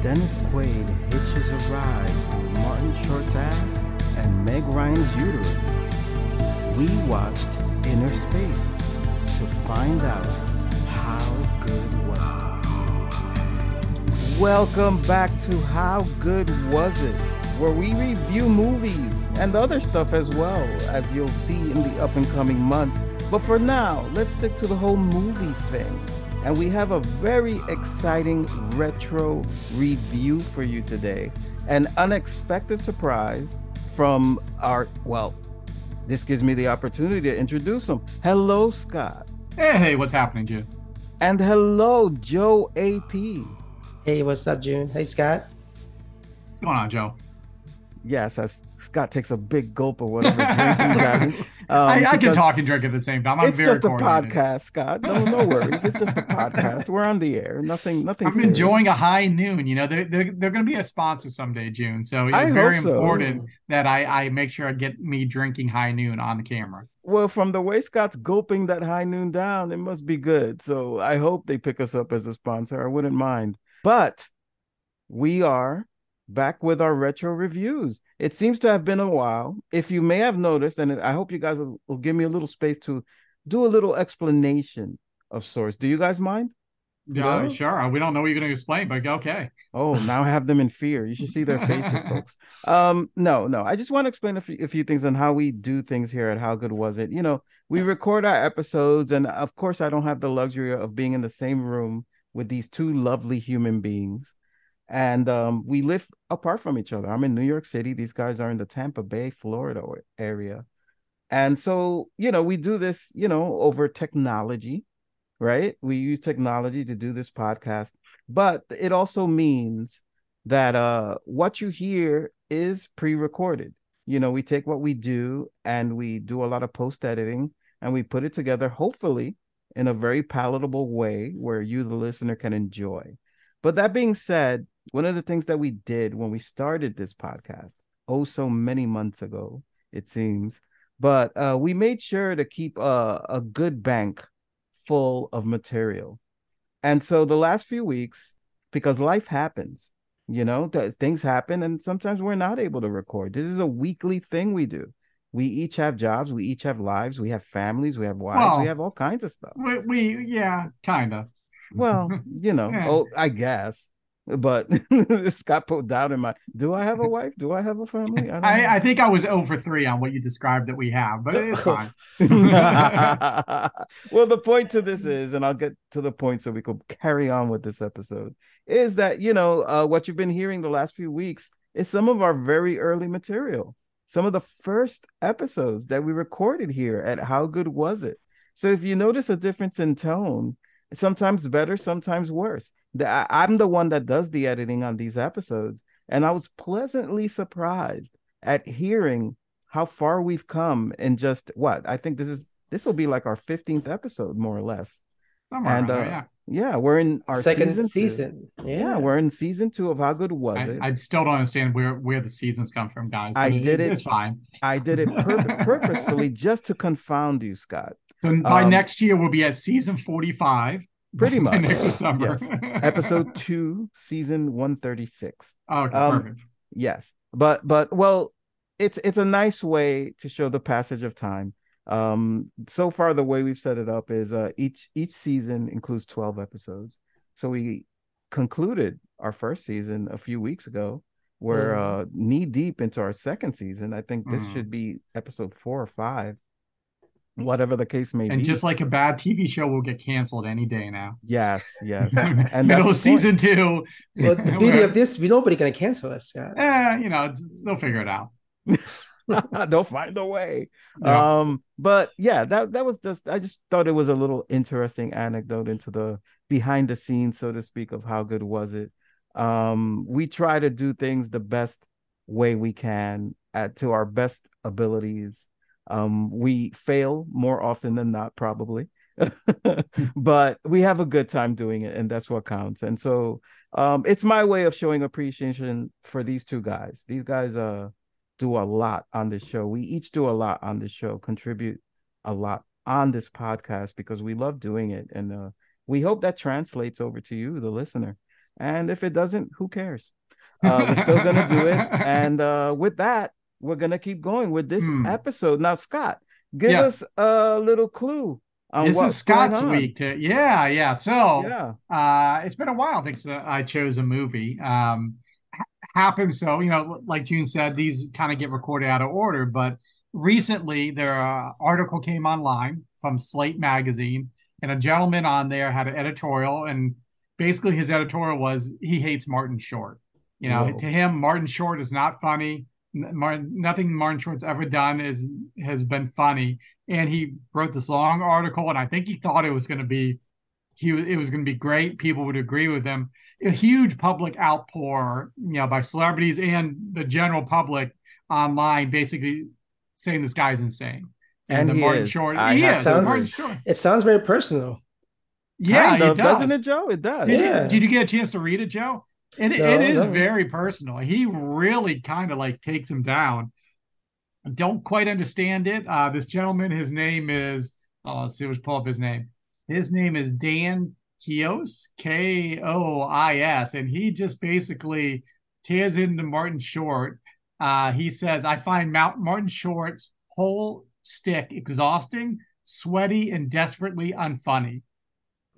Dennis Quaid hitches a ride through Martin Short's ass and Meg Ryan's uterus, we watched Inner Space to find out how good was it. Welcome back to How Good Was It, where we review movies and other stuff as well, as you'll see in the up and coming months. But for now, let's stick to the whole movie thing. And we have a very exciting retro review for you today. An unexpected surprise from our, well, this gives me the opportunity to introduce him. Hello, Scott. Hey, hey, what's happening, June? And hello, Joe AP. Hey, what's up, June? Hey, Scott. What's going on, Joe? Yes, as Scott takes a big gulp of whatever drink he's having. Um, I, I can talk and drink at the same time. I'm it's just a podcast, Scott. No, no worries. It's just a podcast. We're on the air. Nothing, nothing. I'm serious. enjoying a high noon. You know, they're they're, they're going to be a sponsor someday, June. So it's very so. important that I I make sure I get me drinking high noon on the camera. Well, from the way Scott's gulping that high noon down, it must be good. So I hope they pick us up as a sponsor. I wouldn't mind. But we are back with our retro reviews. It seems to have been a while. If you may have noticed, and I hope you guys will, will give me a little space to do a little explanation of sorts. Do you guys mind? Yeah, No? sure. We don't know what you're going to explain, but okay. Oh, now I have them in fear. You should see their faces, folks. Um, no, no. I just want to explain a few, a few things on how we do things here at How Good Was It. You know, we record our episodes, and of course, I don't have the luxury of being in the same room with these two lovely human beings. And um, we live apart from each other. I'm in New York City. These guys are in the Tampa Bay, Florida area. And so, you know, we do this, you know, over technology, right? We use technology to do this podcast, but it also means that uh what you hear is pre-recorded. You know, we take what we do and we do a lot of post editing and we put it together hopefully in a very palatable way where you the listener can enjoy. But that being said, one of the things that we did when we started this podcast, oh so many months ago, it seems, but uh, we made sure to keep a, a good bank full of material. And so the last few weeks, because life happens, you know, th- things happen, and sometimes we're not able to record. This is a weekly thing we do. We each have jobs, we each have lives, we have families, we have wives, Well- we have all kinds of stuff. We, we yeah, kind of. Well, you know, Yeah. oh, I guess. But Scott put doubt in my. Do I have a wife? Do I have a family? I, I. I think I was over three on what you described that we have, but it's fine. well, the point to this is, and I'll get to the point so we can carry on with this episode, is that you know uh, what you've been hearing the last few weeks is some of our very early material, some of the first episodes that we recorded here at How Good Was It? So if you notice a difference in tone, sometimes better, sometimes worse. The, I, I'm the one that does the editing on these episodes, and I was pleasantly surprised at hearing how far we've come in just what I think this is. This will be like our 15th episode, more or less. Somewhere And, around uh, there, yeah. Yeah, we're in our Second season. season. Yeah. Yeah. we're in season two of How Good Was I, It? I still don't understand where where the seasons come from, guys. I but did it's, it. It's fine. I did it pur- purposefully just to confound you, Scott. So by Um, next year, we'll be at season forty-five. Pretty much. next December. Yes. Episode two, season 136. okay, um, perfect. Yes, but but well, it's it's a nice way to show the passage of time. Um, so far the way we've set it up is uh each each season includes twelve episodes. So we concluded our first season a few weeks ago. We're Mhm. uh knee deep into our second season. I think this Mhm. should be episode four or five, whatever the case may And be. And just like a bad TV show will get canceled any day now. yes, yes, and that's middle the of season two. Well, the beauty of this, we nobody gonna cancel us, Yeah, Eh, you know, they'll figure it out. they'll find a way. Yeah. Um, but yeah, that that was just I just thought it was a little interesting anecdote into the behind the scenes, so to speak, of how good was it. Um, we try to do things the best way we can at to our best abilities. Um, we fail more often than not, probably. but we have a good time doing it, and that's what counts. And so um, it's my way of showing appreciation for these two guys. These guys uh do a lot on this show. We each do a lot on this show, contribute a lot on this podcast because we love doing it. And uh, we hope that translates over to you, the listener. And if it doesn't, who cares? Uh, we're still gonna do it. And uh, with that, we're gonna keep going with this Hmm. episode. Now, Scott, give Yes. us a little clue this is Scott's week. To, yeah, yeah. So Yeah. uh, it's been a while since I chose a movie. Um, happens so you know, like June said, these kind of get recorded out of order. But recently, there uh, article came online from Slate magazine, and a gentleman on there had an editorial, and basically his editorial was he hates Martin Short. You know, Whoa. to him, Martin Short is not funny. Martin, nothing Martin Short's ever done is has been funny. And he wrote this long article, and I think he thought it was going to be he it was going to be great. People would agree with him. A huge public outpour, you know, by celebrities and the general public online, basically saying this guy's insane. And the Martin is. Short, I he have is. to Martin. Short. It sounds very personal. Yeah, Kind it of, does. doesn't it, Joe? It does. Did, Yeah. you, did you get a chance to read it, Joe? And it, No, it is no. very personal. He really kind of like takes him down. I don't quite understand it. Uh, this gentleman, his name is, oh, let's see, let's pull up his name. His name is Dan Kois, K O I S, and he just basically tears into Martin Short. Uh, he says, I find Mount Martin Short's whole stick exhausting, sweaty, and desperately unfunny.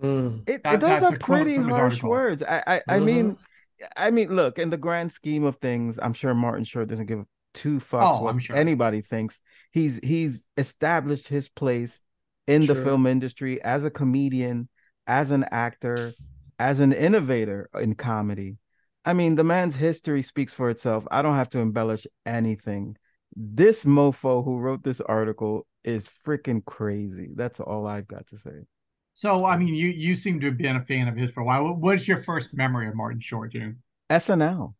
Mm. It, That- it those are pretty harsh article. words. I I, I Mhm. mean, I mean, look, in the grand scheme of things, I'm sure Martin Short doesn't give two fucks Oh, what I'm sure. anybody thinks. He's he's established his place in the film industry as a comedian, as an actor, as an innovator in comedy. I mean, the man's history speaks for itself. I don't have to embellish anything. This mofo who wrote this article is freaking crazy. That's all I've got to say. So, I mean, you you seem to have been a fan of his for a while. What- is your first memory of Martin Short, June? SNL.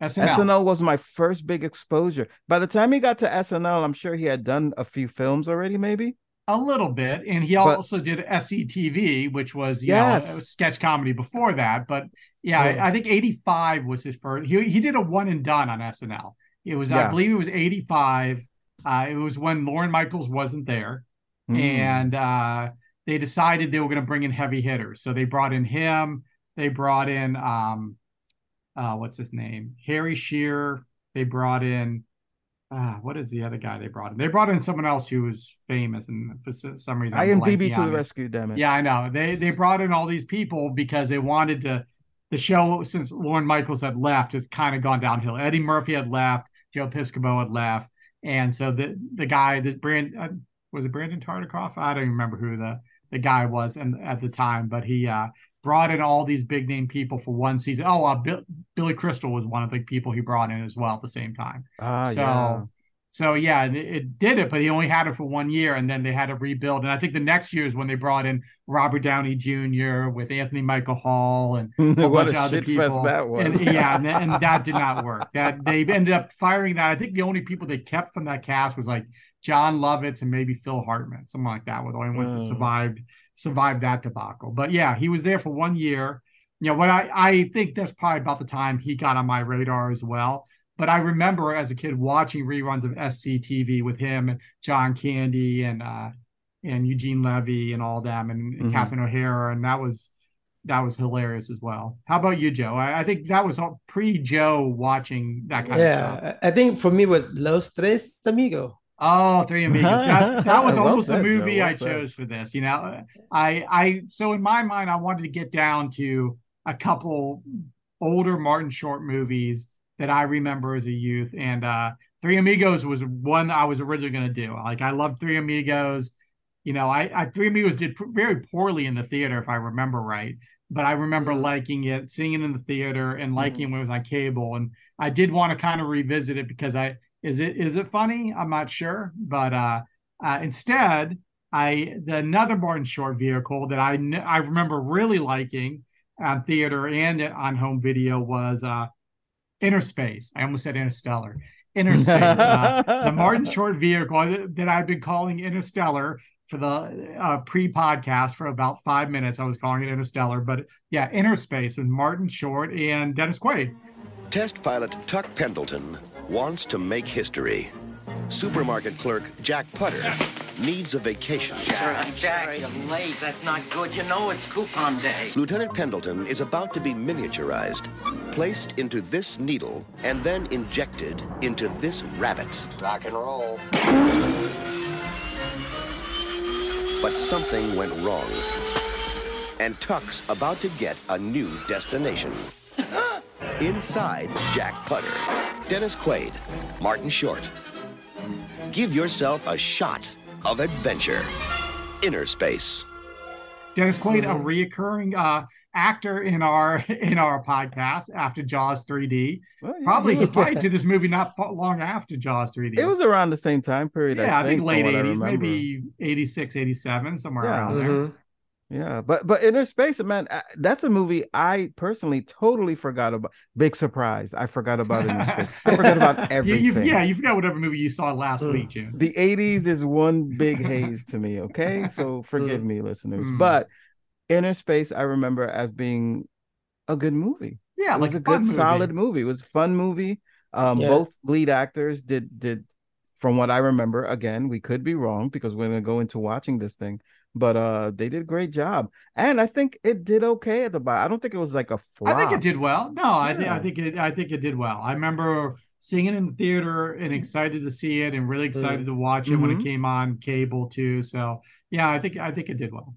SNL. SNL was my first big exposure. By the time he got to SNL, I'm sure he had done a few films already, maybe. A little bit, and he But- also did SCTV, which was you Yes. know a sketch comedy before that. But yeah, Yeah. I, I think '85 was his first. He he did a one and done on SNL. It was, I believe, it was '85. Uh, it was when Lorne Michaels wasn't there, Mm. and uh, they decided they were going to bring in heavy hitters. So they brought in him. They brought in um, uh, what's his name? Harry Shearer. They brought in ah, what is the other guy they brought in? They brought in someone else who was famous, and for some reason, I'm IMDb to the rescue, damn it. Yeah, I know. They they brought in all these people because they wanted to. The show since Lorne Michaels had left has kind of gone downhill. Eddie Murphy had left. Joe Piscopo had left, and so the the guy that Brand uh, was it Brandon Tartikoff? I don't even remember who the the guy was and at the time, but he uh, brought in all these big name people for one season. Oh, uh, Bill, Billy Crystal was one of the people he brought in as well at the same time. Ah, so yeah. so yeah, it, it did it, but he only had it for one year, and then they had to rebuild. And I think the next year is when they brought in Robert Downey Jr. with Anthony Michael Hall and a bunch a of other people. that was. And yeah, and, and that did not work. That they ended up firing that. I think the only people they kept from that cast was like Jon Lovitz and maybe Phil Hartman, something like that, were the only ones that Mm. survived survived that debacle. But yeah, he was there for one year. You know, what I I think that's probably about the time he got on my radar as well. But I remember as a kid watching reruns of SCTV with him, and John Candy, and uh, and Eugene Levy, and all them, and, and Mhm. Catherine O'Hara, and that was that was hilarious as well. How about you, Joe? I, I think that was all pre Joe watching that kind of stuff. Yeah, I I think for me it was Los Tres Amigos. Oh, Three Amigos. That's, that was Well almost said, a movie Well I chose for this. You know, I I so in my mind I wanted to get down to a couple older Martin Short movies that I remember as a youth, and uh Three Amigos was one I was originally going to do. Like I loved Three Amigos. You know, I, I Three Amigos did pr- very poorly in the theater if I remember right, but I remember Mhm. liking it, seeing it in the theater, and Mm-hmm. liking it when it was on cable. And I did want to kind of revisit it because I is it is it funny? I'm not sure, but uh, uh instead I the another Martin Short vehicle that I kn- I remember really liking on theater and on home video was uh Innerspace. I almost said Interstellar. Innerspace. uh, the Martin Short vehicle that, that I've been calling Interstellar for the uh, pre-podcast for about five minutes. I was calling it Interstellar, but yeah, Innerspace with Martin Short and Dennis Quaid. Test pilot Tuck Pendleton wants to make history. Supermarket clerk Jack Putter needs a vacation. Jack, Jack, you're late. That's not good. You know it's coupon day. Lieutenant Pendleton is about to be miniaturized, placed into this needle, and then injected into this rabbit. Rock and roll. But something went wrong. And Tuck's about to get a new destination. Inside Jack Putter, Dennis Quaid, Martin Short. Give yourself a shot of adventure. Inner Space. Dennis Quaid, a Mm-hmm. reoccurring uh, actor in our in our podcast after Jaws 3D. Well, yeah, Probably he he was- probably did this movie not long after Jaws 3D. It was around the same time period. yeah, I think, late from what I 80s, maybe 86, 87, somewhere Yeah. around there. Yeah, but but Inner Space, man, uh, that's a movie I personally totally forgot about. Big surprise, I forgot about Inner Space. I forgot about everything. you, yeah, you forgot whatever movie you saw last Mm. week, June. the 80s is one big haze to me okay so forgive me listeners Mm. but inner space i remember as being a good movie Yeah, it like was a good movie. solid movie it was a fun movie um Yeah. both lead actors did did from what i remember again we could be wrong because we're going to go into watching this thing but uh they did a great job and i think it did okay at the box i don't think it was like a flop I think it did well. No, I think I think it I think it did well. I remember seeing it in the theater and excited to see it and really excited to watch it when it Mhm. came on cable too. So yeah, I think I think it did well.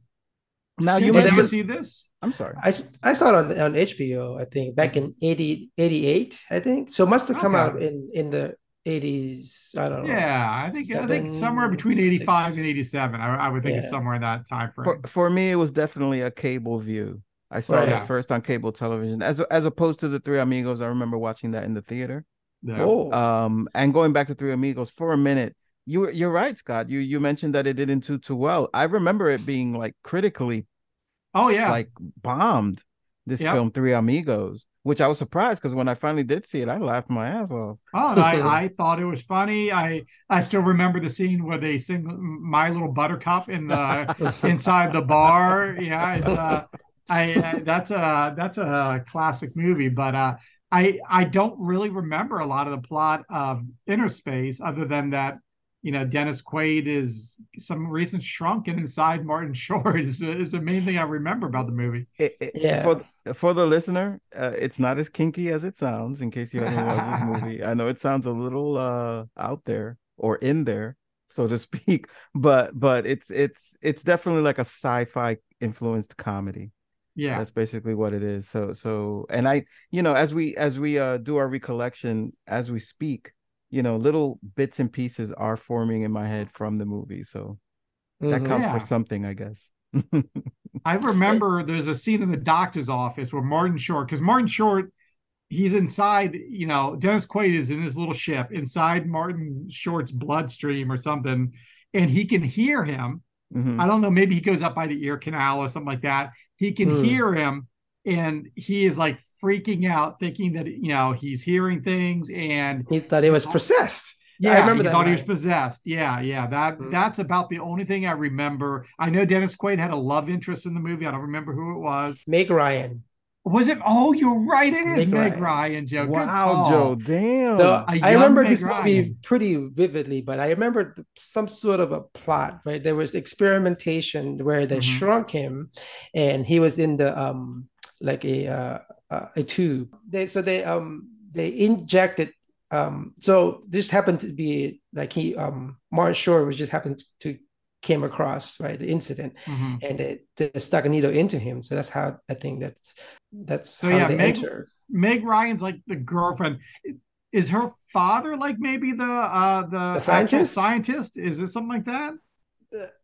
now Did, you did you see this? i'm sorry i, I saw it on, on HBO, I think, back in 80, 88, I think. So it must have come Okay. out in, in the 80s. I don't know. Yeah, I think I think somewhere between eighty five six. and eighty seven. I, I would think it's somewhere in that time frame. for for me it was definitely a cable view i saw Right. it Yeah. first on cable television as as opposed to the three amigos i remember watching that in the theater Yeah. Oh, um and going back to three amigos for a minute you you're right scott you you mentioned that it didn't do too well i remember it being like critically oh yeah, like bombed this Yep. film three amigos which i was surprised because when i finally did see it i laughed my ass off Oh, and I, I thought it was funny. I I still remember the scene where they sing "My Little Buttercup" in the inside the bar. Yeah, it's uh, I uh, that's a that's a classic movie, but uh, I I don't really remember a lot of the plot of Inner Space other than that. You know, Dennis Quaid is some reason shrunken inside Martin Short is, is the main thing I remember about the movie. It- it- Yeah. for for the listener uh, it's not as kinky as it sounds in case you haven't watched this movie i know it sounds a little uh out there or in there so to speak but but it's it's it's definitely like a sci-fi influenced comedy Yeah, that's basically what it is so so and i you know as we as we uh do our recollection as we speak you know little bits and pieces are forming in my head from the movie so that mhm. counts Yeah. for something i guess I remember there's a scene in the doctor's office where Martin Short, because Martin Short, he's inside, you know, Dennis Quaid is in his little ship inside Martin Short's bloodstream or something, and he can hear him. Mhm. I don't know, maybe he goes up by the ear canal or something like that. He can Hmm. hear him, and he is like freaking out, thinking that you know he's hearing things and He thought he was possessed. yeah, I remember he that thought he was possessed. Yeah, yeah. That Mhm. that's about the only thing I remember. I know Dennis Quaid had a love interest in the movie. I don't remember who it was. Meg Ryan. Was it? Oh, you're right. It is Meg Meg Ryan. Ryan, Joe. Good wow joe damn So a I young remember Meg this movie pretty vividly, but I remember some sort of a plot, right? There was experimentation where they Mhm. shrunk him and he was in the um like a uh, uh, a tube. They so they um they injected um so this happened to be like he um Martin Short was just happened to came across right the incident Mhm. and they, they stuck a needle into him. So that's how I think that's that's So, yeah, Meg- enter. Meg Ryan's like the girlfriend. Is her father like maybe the uh the, actual scientist? Scientist? Is it something like that?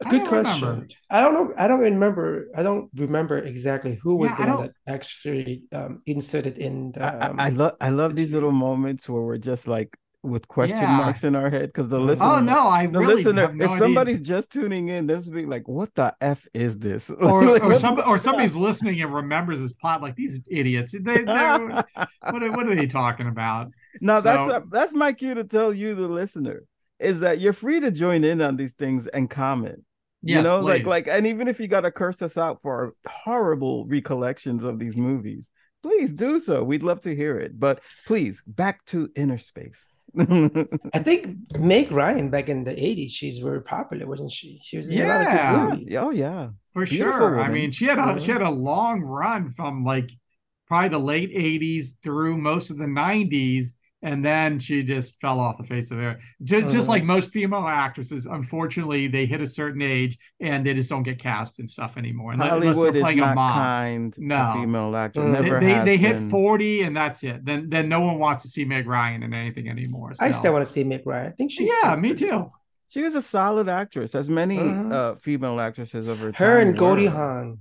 I Good don't question. remember. I don't know. I don't remember. I don't remember exactly who was Yeah, the one that actually um, inserted in the. I, Um, I, I love I love these little moments where we're just like with question Yeah. marks in our head because the Mhm. listener, Oh no, I the really listener, have no if idea. somebody's just tuning in, this would be like, "What the f is this?" or Like, or some or fuck? somebody's listening and remembers this plot like these idiots. They, what, are, what are they talking about? now that's a, that's my cue to tell you, the listener, is that you're free to join in on these things and comment. you know, like please. like, and even if you gotta curse us out for our horrible recollections of these movies, please do so. We'd love to hear it. But please, back to inner space. I think Meg Ryan back in the 80s, she's very popular, wasn't she? She was in a lot of Yeah. good movies. oh yeah. For Beautiful sure. I mean, she had a Yeah. she had a long run from like probably the late 80s through most of the 90s and then she just fell off the face of the earth. Just, just like most female actresses, unfortunately, they hit a certain age and they just don't get cast and stuff anymore. unless- unless Hollywood they're is playing a not mom. kind No. to female actors. Mm. Never They, they, they hit been. 40 and that's it. Then then no one wants to see Meg Ryan in anything anymore. I still want to see Meg Ryan. I think she's Yeah, so me too. She was a solid actress, as many Mhm. uh, female actresses over time. Her and Goldie were. Hawn.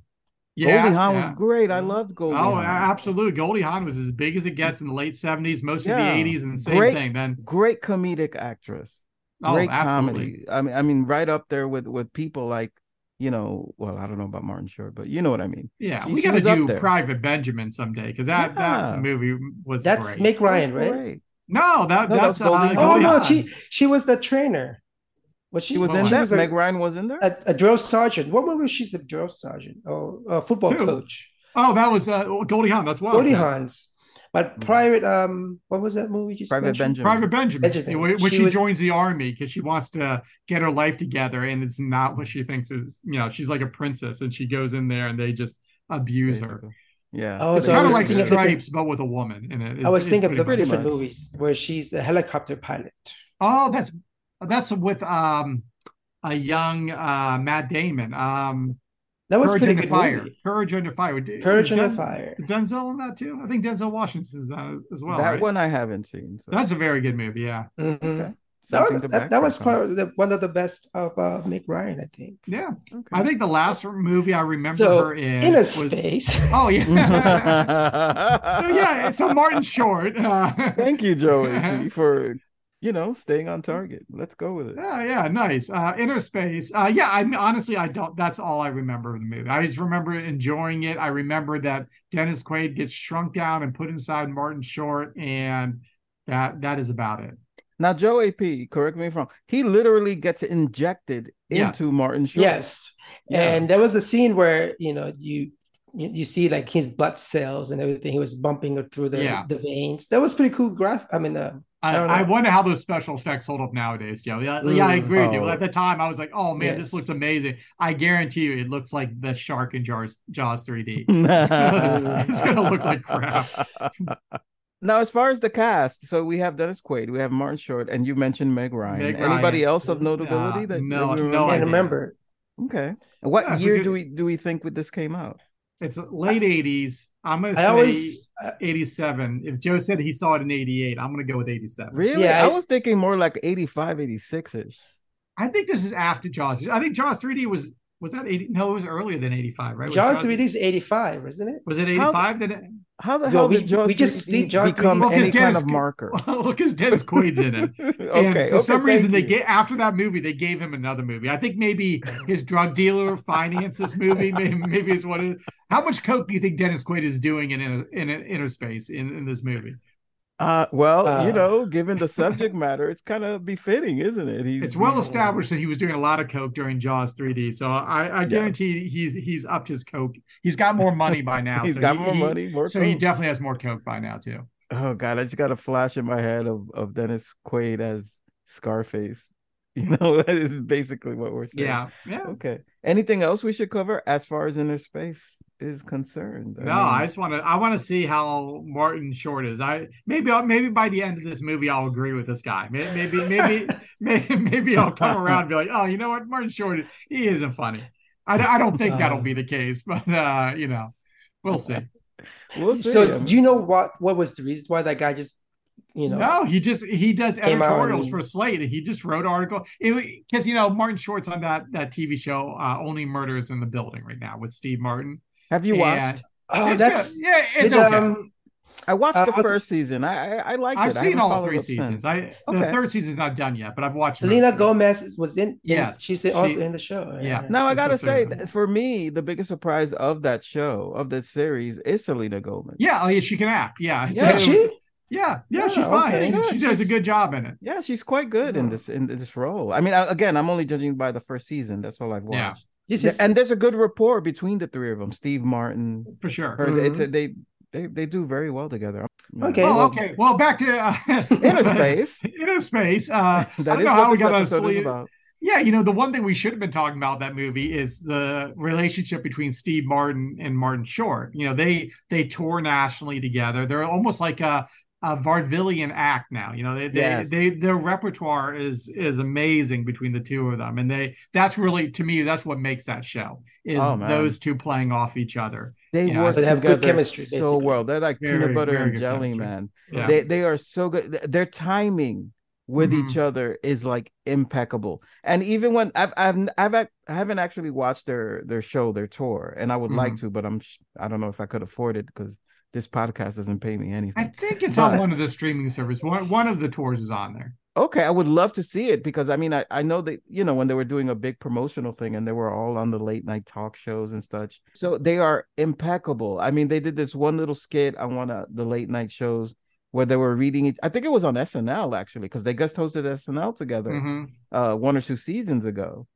Yeah, Goldie Hawn was great. I loved Goldie Oh, Hawn. absolutely. Goldie Hawn was as big as it gets in the late 70s, most of the 80s, and the same Great. thing. Then Great comedic actress. oh, Great absolutely. comedy. I mean, I mean, right up there with with people like you know. Well, I don't know about Martin Short, but you know what I mean. Yeah, She- we she got to do. Private Benjamin someday because that Yeah. that movie was That's great. Meg Ryan, That was right? great. no, that No, that that's was Goldie uh, Hawn. Oh Goldie no, Hawn. she she was the trainer. Was she, She was Well, in she that. was a- Meg Ryan was in there. a, a drill sergeant. What movie was she a drill sergeant? Oh, a football Who? coach. Oh, that was uh, Goldie Hawn. That's Wildcats. Goldie Hawn's. But private, um, what was that movie you just Private mentioned? Benjamin. Private Benjamin, Benjamin. when, when She she, was- joins the army because she wants to get her life together, and it's not what she thinks is. You know, she's like a princess, and she goes in there, and they just abuse her. Yeah. Oh, It's so kind of like thinking different- Stripes, but with a woman in it. I was thinking of the different much. movies where she's a helicopter pilot. Oh, that's that's with um a young uh Matt Damon. Um That was Courage pretty Under good Fire. movie. Courage Under Fire. Courage Under Den- Fire. is Denzel in that too? I think Denzel Washington's that as well. that right? one I haven't seen. So. That's a very good movie. Yeah, Mhm. okay. That was, that, that was part of the, one of the best of uh, Meg Ryan, I think. yeah. Okay. I think the last movie I remember So, her in In a was. space. Oh yeah. so yeah. So Martin Short. Uh, Thank you, Joey, for you know staying on target. Let's go with it. Yeah, yeah, nice. Uh, Inner Space. Uh, yeah, I mean, honestly, I don't. That's all I remember of the movie. I just remember enjoying it. I remember that Dennis Quaid gets shrunk down and put inside Martin Short, and that that is about it. Now, Joe AP, correct me if I'm wrong. He literally gets injected Yes. into Martin Short. Yes. Yeah. And there was a scene where, you know, you you, you see like his blood cells and everything. He was bumping it through the, Yeah. the veins. That was pretty cool graph. I mean, uh, I, I. I wonder how those special effects hold up nowadays, Joe. Yeah, yeah, I Mm. agree with you. Oh. At the time, I was like, "Oh man, this looks amazing." I guarantee you, it looks like the shark in Jaws, Jaws 3D. It's gonna, it's gonna look like crap. Now, as far as the cast, so we have Dennis Quaid, we have Martin Short, and you mentioned Meg Ryan. Meg Anybody Ryan. else of notability Uh, that no, that you no I remember? idea. remember. Okay. What Yeah, year do we do we think with this came out? It's late 80s. I'm gonna I say always, uh, 87. If Joe said he saw it in 88, I'm gonna go with 87. Really? Yeah, I, I- was thinking more like 85, 86 ish. I think this is after Jaws. I think Jaws 3D was was that 80? No, it was earlier than 85, right? Was Jaws Jaws- 3D is 85, isn't it? Was it 85? That it, How the Yo, hell we- did Jaws we just 3D did Jaws become 3D. any Because kind Dennis- of marker? look, because Dennis Quaid's in it. okay. and for okay, some reason, thank they get after that movie, they gave him another movie. I think maybe his drug dealer financed this movie. Maybe, maybe it's what it is. How much coke do you think Dennis Quaid is doing in in, in, inner space in, in this movie? Uh, well, you Uh. know, given the subject matter, it's kind of befitting, isn't it? He's It's well established that he was doing a lot of coke during Jaws 3D. So I, I Yes. guarantee he's he's upped his coke. He's got more money by now. He's so got he- more he- money, more. So he definitely has more coke by now too. Oh God, I just got a flash in my head of of Dennis Quaid as Scarface. You know, that is basically what we're saying. Yeah, yeah. Okay. Anything else we should cover as far as inner space is concerned? No, I just want to. I want to see how Martin Short is. I maybe I'll, maybe by the end of this movie I'll agree with this guy. Maybe maybe maybe maybe, maybe I'll come around and be like, oh, you know what, Martin Short, he isn't funny. I, I don't think that'll be the case, but uh, you know, we'll see. we'll see. So do you know what what was the reason why that guy just you know no, he just he does editorials and- for Slate, he just wrote article because you know Martin Short's on that that TV show, uh, Only Murders in the Building right now with Steve Martin. have you And- watched? oh that's good. yeah, it's with, okay. um, I watched uh, the what's- first season. I I, I liked I've it. I seen haven't all three seasons. since. I the third season's not done yet, but I've watched Selena most of it. Gomez was in, in Yes, she's also in the show. yeah. Now I gotta say, third for me, the biggest surprise of that show, of that series, is Selena Gomez. Yeah, oh yeah, she can act. Yeah, Yeah, So- she? Yeah, yeah, Yeah, she's fine. okay. She, Yeah, she does a good job in it. Yeah, she's quite good in Oh. this in this role. I mean, I, again, I'm only judging by the first season. That's all I've Yeah. watched. This Yeah, is and there's a good rapport between the three of them. Steve Martin, For sure. her. Mhm. It's a, they they they do very well together. Yeah. Okay. Oh, well- okay. Well, back to uh, Inner space. Inner space. Uh, I don't is know how what we got on episode is sleep. about. Yeah, you know, the one thing we should have been talking about that movie is the relationship between Steve Martin and Martin Short. You know, they they tour nationally together. They're almost like a, a vaudevillian act now. You know, they they, Yes. they their repertoire is is amazing between the two of them, and they that's really to me that's what makes that show is Oh, those two playing off each other. They Yeah, work so they have good chemistry, so basically. well. They're like Very, peanut butter and jelly, chemistry. man. Yeah. They they are so good. Their timing with Mhm. each other is like impeccable. And even when I've I've I've I haven't actually watched their their show, their tour, and I would like Mm-hmm. to, but I'm I don't know if I could afford it because this podcast doesn't pay me anything. I think it's on one of the streaming service. One one of the tours is on there. Okay, I would love to see it because I mean I, I know that you know when they were doing a big promotional thing and they were all on the late night talk shows and such. So they are impeccable. I mean they did this one little skit on one of the late night shows where they were reading it. I think it was on SNL actually because they guest hosted SNL together Mhm. uh one or two seasons ago.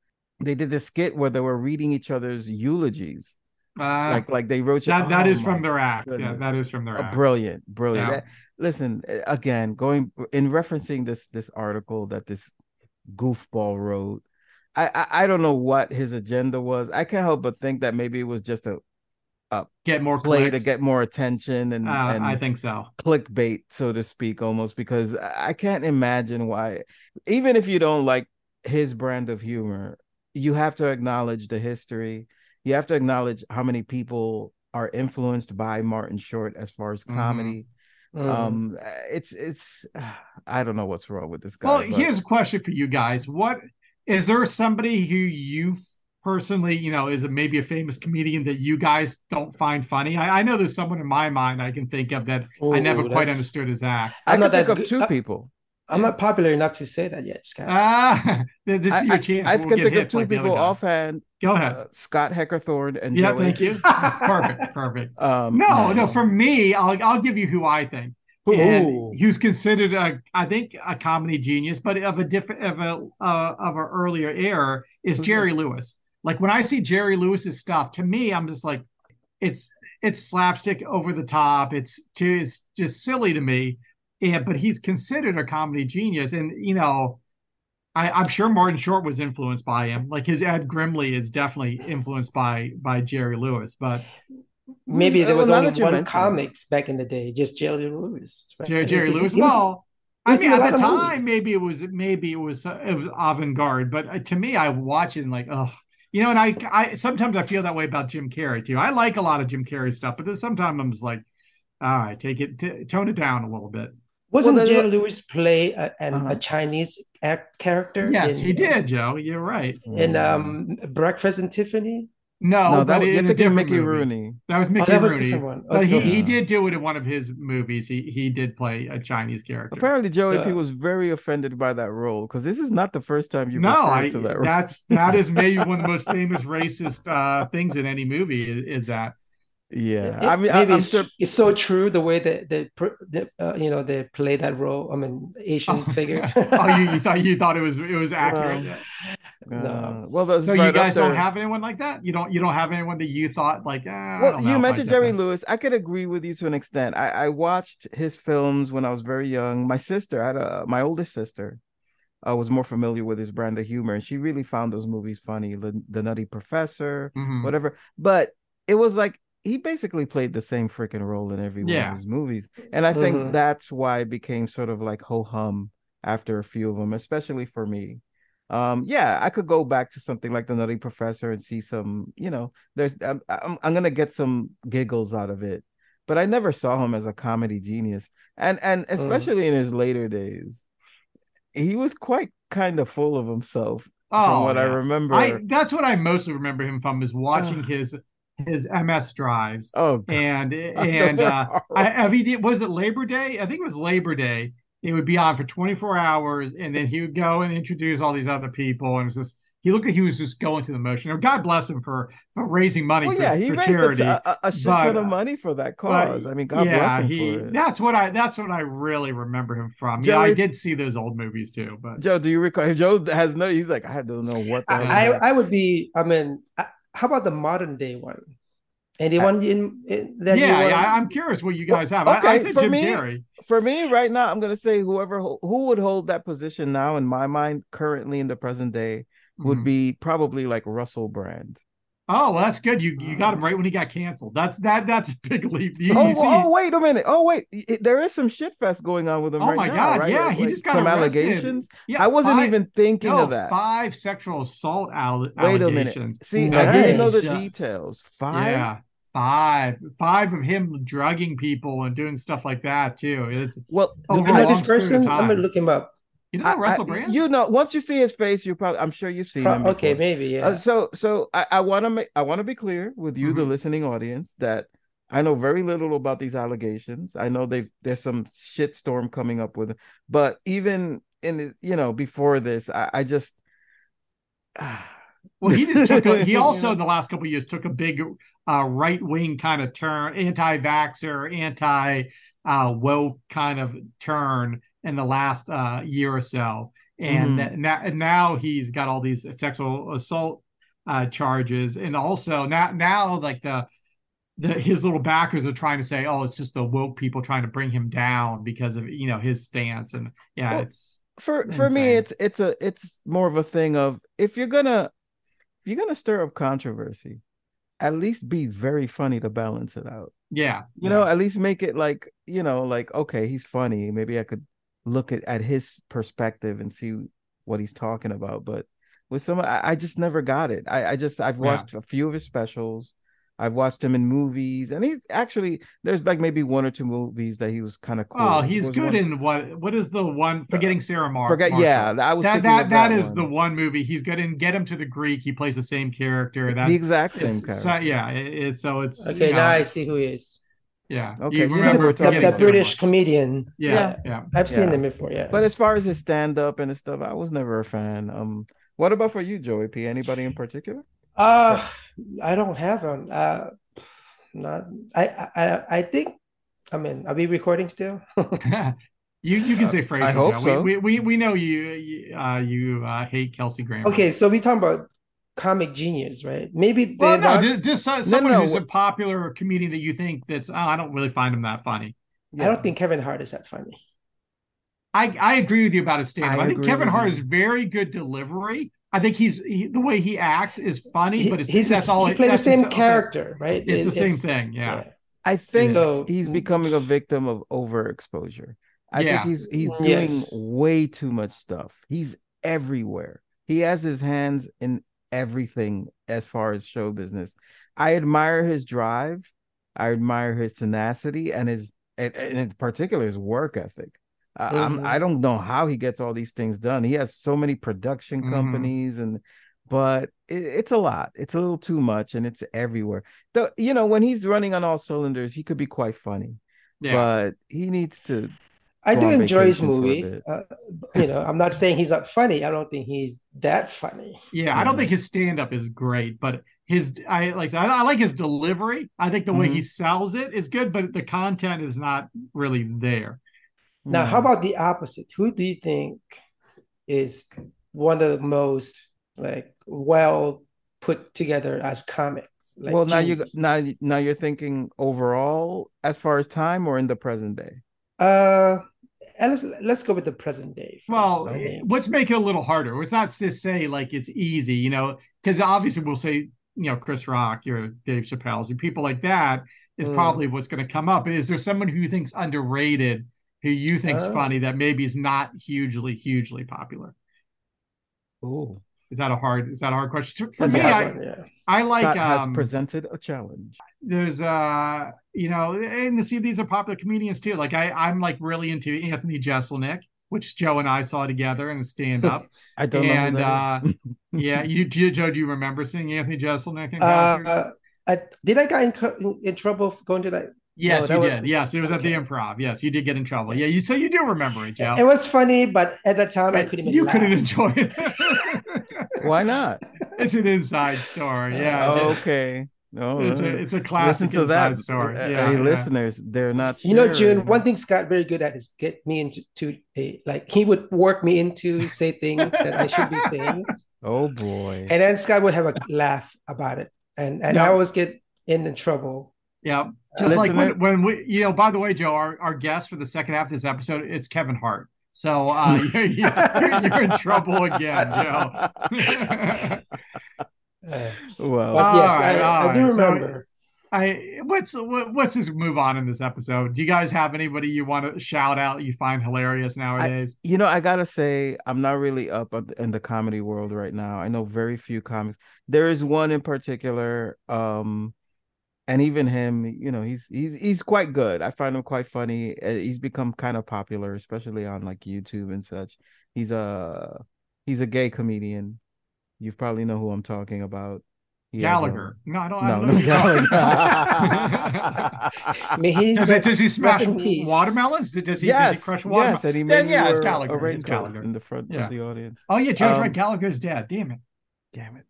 They did this skit where they were reading each other's eulogies. Uh, like like they wrote that that oh is from their act. Yeah, that is from their uh, act. brilliant brilliant Yeah. That- listen again going in referencing this this article that this goofball wrote I, I i don't know what his agenda was i can't help but think that maybe it was just a Get more play clicks. to get more attention and, Uh, and I think so. clickbait so to speak almost because I can't imagine why even if you don't like his brand of humor you have to acknowledge the history you have to acknowledge how many people are influenced by martin short as far as Mhm. comedy Mm. um it's it's i don't know what's wrong with this guy Well, but- here's a question for you guys. What is there somebody who you personally, you know, is a, maybe a famous comedian that you guys don't find funny? I, I know there's someone in my mind I can think of that I Ooh, never quite understood his act. i I'm can not think that of two uh, people I'm not popular enough to say that yet, Scott. Ah, this is your I- chance. I We'll can think of two like people offhand Go ahead. uh, scott heckerthorn and yeah, Joey. thank you. perfect, perfect. um No, no. For me, I'll I'll give you who I think. Ooh. and who's considered a I think a comedy genius, but of a different of a uh, of an earlier era is Who's Jerry Lewis. Like when I see Jerry Lewis's stuff, to me, I'm just like, it's it's slapstick over the top. It's too it's just silly to me. Yeah, but he's considered a comedy genius, and you know, I, I'm sure Martin Short was influenced by him. Like his Ed Grimley is definitely influenced by by Jerry Lewis, but Maybe there was now only one mention it. comics back in the day, just Jerry Lewis. right? Jerry, Jerry Lewis. he's- Well, I mean, at the time, movies. maybe it was maybe it was uh, it was avant garde, but uh, to me, I watch it and like, oh, you know, and I I sometimes I feel that way about Jim Carrey too. I like a lot of Jim Carrey stuff, but then sometimes I'm just like, all right, take it, t- tone it down a little bit. Wasn't Well, then- Jerry Lewis play a, an, Uh-huh. a Chinese act character? Yes, in, he did, Joe. You're right. In um, Breakfast and Tiffany. No, no but that was in a have to give different mickey movie. rooney That was Oh, Mickey that was a Rooney. different one. Oh, But he, so- he did do it in one of his movies. He he did play a Chinese character. apparently joey So- p was very offended by that role because this is not the first time you've no, I, to that role that's that is maybe one of the most famous racist uh, things in any movie is, is that. Yeah It- i mean maybe i'm it's, sure it's so true the way that they, the, uh, you know, they play that role. I mean, Asian figure. oh, you, you thought you thought it was it was accurate. Uh, well so right you guys don't have anyone like that. You don't you don't have anyone that you thought like. Ah, well you mentioned jerry that. lewis i could agree with you to an extent i i watched his films when i was very young my sister I had a my oldest sister uh, was more familiar with his brand of humor and she really found those movies funny the, the nutty professor Mhm. whatever but it was like he basically played the same freaking role in every one of his movies and i think Mhm. that's why it became sort of like ho hum after a few of them especially for me. Um yeah i could go back to something like the nutty professor and see some you know there's i'm i'm, I'm gonna get some giggles out of it but i never saw him as a comedy genius and and especially in his later days he was quite kind of full of himself Oh, from what i remember I that's what I mostly remember him from is watching his his MS drives oh and and are uh, horrible. I, every day was it Labor Day? I think it was Labor Day. It would be on for 24 hours, and then he would go and introduce all these other people, and it was just he looked like he was just going through the motion. Or God bless him for for raising money well, for, yeah, he for raised charity. a, a, a shit but, ton of money for that But, cause. I mean, God yeah, bless him he, for it. That's what I that's what I really remember him from. Yeah, I did see those old movies too, but Joe, do you recall? Joe has no. He's like, I don't know what the. hell I, I. I would be. I mean, I, how about the modern day one? Anyone in, in that yeah, want? yeah, I'm curious what you guys have. okay, I, I say for Jim me- Carrey. For me, right now, I'm gonna say whoever who would hold that position now in my mind, currently in the present day, would Mhm. be probably like Russell Brand. Oh, well, that's good. You you got him uh. right when he got canceled. That's that that's a big leap. You, oh, you see, oh, wait a minute. Oh, wait. It- there is some shit fest going on with him Oh right my now, God, right? yeah, he just got some arrested. allegations. yeah, I wasn't five- even thinking no, of that. Five sexual assault alle- Wait a minute. allegations. See, I didn't know the Nice. details. Five. Yeah, five, five of him drugging people and doing stuff like that too. It's Well, Over you a know this person? I'm gonna look him up. You know I- Russell I- Brand. You know, once you see his face, you probably I'm sure you've seen Pro- him. okay, maybe yeah. Uh, so so I, I want to make I want to be clear with you, the Mhm. listening audience, that I know very little about these allegations. I know they've there's some shit storm coming up with, it. but even in you know before this, I, I just Well, he just took. A, he also in the last couple of years took a big uh, right wing kind of turn, anti vaxxer, anti uh, woke kind of turn in the last uh, year or so, and Mhm. that now now he's got all these sexual assault uh, charges, and also now now like the. The, his little backers are trying to say, "Oh, it's just the woke people trying to bring him down because of you know his stance," and yeah, Well, it's for for me it's it's a it's more of a thing of if you're gonna if you're gonna stir up controversy, at least be very funny to balance it out. yeah, you know at least make it like you know like okay he's funny maybe i could look at, at his perspective and see what he's talking about but with some i, I just never got it I, I just i've Yeah. watched a few of his specials i've watched him in movies and he's actually there's like maybe one or two movies that he was kind of cool Oh, he's good one- in what? What is the one? Uh, forgetting Sarah Mar. forget Marshall. yeah i was that thinking that that is one. the one movie he's good in. Get him to the Greek. He plays the same character. That the exact same it's, character so, yeah. It, it's so it's okay, you know, now I see who he is. Yeah. Okay, You you remember we're The, the about- British Mar- comedian. Yeah. Yeah. I've seen Yeah. him before. Yeah, but as far as his stand-up and his stuff i was never a fan um what about for you joey p anybody in particular Uh, I don't have one. Uh, not. I. I. I think. I mean, are we recording still? you you can say Frasier. I hope Joe. so. We, we we know you you, uh, you uh, hate Kelsey Grammer. okay, so we talking about comic genius, right? Maybe they're Well, no, not. just, just so- someone no, who's a popular comedian that you think that's. Oh, I don't really find him that funny. I don't think Kevin Hart is that funny. I, I agree with you about his stand-up. I I, think Kevin Hart you. is very good delivery. I think he's he, the way he acts is funny, He- but it's he's that's the, all. he it- played the same okay. character, right? It's the It- same thing. Yeah. I think So- he's becoming a victim of overexposure. I Yeah. think he's he's doing Yes. way too much stuff. He's everywhere. He has his hands in everything as far as show business. I admire his drive. I admire his tenacity and his and, and in particular his work ethic. Mhm. I don't know how he gets all these things done. He has so many production Mhm. companies and but it, it's a lot. It's a little too much and it's everywhere. The you know when he's running on all cylinders, he could be quite funny, Yeah. but he needs to. I do enjoy his vacation for a movie. Uh, you know, I'm not saying he's not funny. I don't think he's that funny. Yeah, I don't think his stand up is great, but his I like I, I like his delivery. I think the way Mm-hmm. he sells it is good, but the content is not really there. Now, how Hmm. about the opposite? Who do you think is one of the most like well put together as comics? Like well, now you genius? now now you're thinking overall as far as time or in the present day. Uh, let's let's go with the present day. first, Well, let's make it a little harder. It's not to say like it's easy, you know, because obviously we'll say, you know, Chris Rock, your Dave Chappelle's, and people like that is Mm. probably what's going to come up. Is there someone who you think's underrated, who you think's Oh. funny that maybe is not hugely, hugely popular? Oh, Is that a hard? Is that a hard question? For That's me, I, one, yeah. I like Scott has um, presented a challenge. there's uh you know and to see these are popular comedians too like i i'm like really into anthony jeselnik which joe and i saw together in a stand-up I don't know. and uh yeah you do joe do you remember seeing anthony jeselnik in concert Uh, I, did I get in, in, in trouble for going to that? Yes no, you that did was- yes it was at the improv yes you did get in trouble yeah you so you do remember it joe It was funny, but at that time I couldn't even you laugh. couldn't enjoy it Why not? it's an inside story yeah Oh, okay. No, it's a it's a classic to inside that. story Uh, yeah, hey, yeah. listeners, they're not. You know, June. One thing Scott very good at is get me into to a like he would work me into say things that I should be saying, Oh boy. and then Scott would have a laugh about it, and and I always get in the trouble. Yeah. Just like when, when we, you know, by the way, Joe, our, our guest for the second half of this episode, it's Kevin Hart. So uh, you're, you're, you're in trouble again, Joe. Uh, well, but yes, All right, I, I do right. So- remember. I what's what, what's this move on in this episode? Do you guys have anybody you want to shout out you find hilarious nowadays? you know, I gotta say, I'm not really up in the comedy world right now. I know very few comics. There is one in particular, um, and even him, you know, he's he's he's quite good. I find him quite funny. Uh, He's become kind of popular, especially on like YouTube and such. He's a he's a gay comedian. You probably know who I'm talking about. He has a- Gallagher. No, I don't. I don't no know who Gallagher. He does, it, does he smash watermelons? Does he, does yes, he crush watermelons? yes, and he Then yeah, it's Gallagher. It's Gallagher. in the front Yeah. of the audience. Oh yeah, Joe's Um, right. Gallagher's dead. Damn it. Damn it.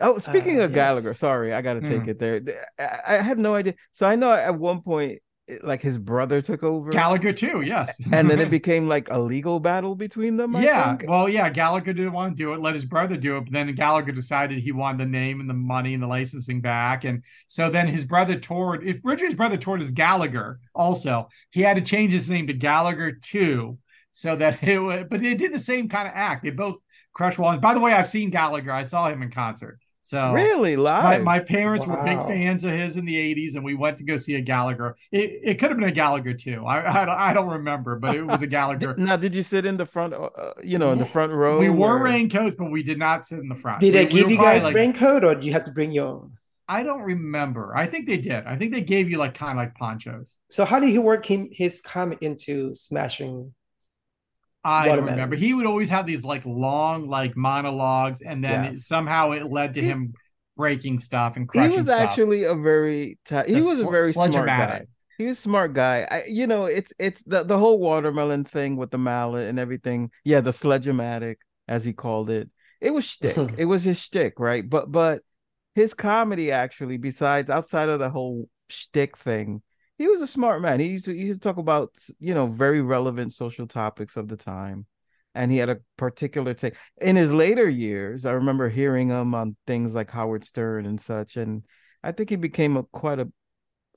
Oh, speaking Uh, of Gallagher, sorry, I gotta take Mm. it there. I, I had no idea. So I know at one point, like his brother took over, Gallagher too. Yes. and then it became like a legal battle between them. I yeah. think. Well, yeah. Gallagher didn't want to do it. Let his brother do it. But then Gallagher decided he wanted the name and the money and the licensing back. And so then his brother toured. If Richard's brother toured as Gallagher, also he had to change his name to Gallagher too, so that it would. But they did the same kind of act. They both crushed walls. By the way, I've seen Gallagher. I saw him in concert. So really My, live. my parents were big fans of his in the 80s, and we went to go see a Gallagher. It, it could have been a Gallagher too. I, I, don't, I don't remember, but it was a Gallagher. now, did you sit in the front? Uh, you know, in the front row. we wore where- raincoats, but we did not sit in the front. Did we, they give were you guys like- raincoat or do you have to bring your own? I don't remember. I think they did. I think they gave you like kind of like ponchos. So how did he work him, his comic into smashing? I don't remember. He would always have these like long like monologues, and then Yes. it, somehow it led to He- him breaking stuff and crushing. He was stuff. actually a very. Ta- he The was a very smart guy. He was a smart guy. I, you know, it's it's the the whole watermelon thing with the mallet and everything. Yeah, the sledge-o-matic, as he called it. It was shtick. it was his shtick, right? But but his comedy actually, besides outside of the whole shtick thing, he was a smart man. He used to he used to talk about you know very relevant social topics of the time, and he had a particular take. In his later years, I remember hearing him on things like Howard Stern and such, and I think he became a quite a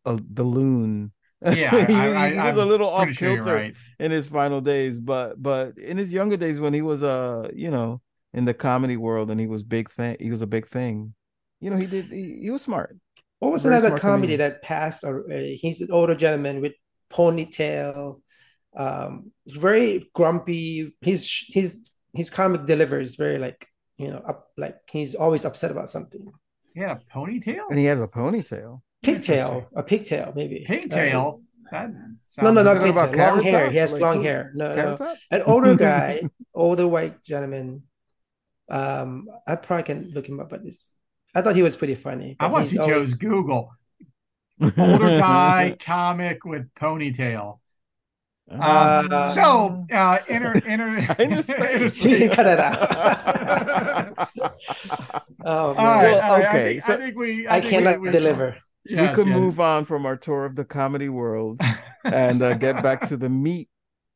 a the loon. Yeah, he, I- was- I- he was a I'm little off Pretty sure kilter right. in his final days, but but in his younger days when he was uh you know in the comedy world and he was big thing, he was a big thing. You know, he did he, he was smart. What was Very another comedy comedian. that passed already? He's an older gentleman with ponytail. Um, very grumpy. His his his comic delivers very like you know up like he's always upset about something. Yeah, ponytail. And he has a ponytail. Pigtail, a pigtail maybe. Pigtail. That Uh, no, no, not Talking about pigtail. Long Carrot hair. Top? He has Like long hair. No, no. Top? An older guy, older white gentleman. Um, I probably can look him up, but this I thought he was pretty funny. I but want to he's see Joe's Google. Older guy comic with ponytail. Um, Uh, so, uh, inner, inner, Inner space. You can cut it out. Oh All man, right, Well, all right, okay, I think, so- I think we. I think cannot we, we, deliver. Yes, we could yes. move on from our tour of the comedy world and uh, get back to the meat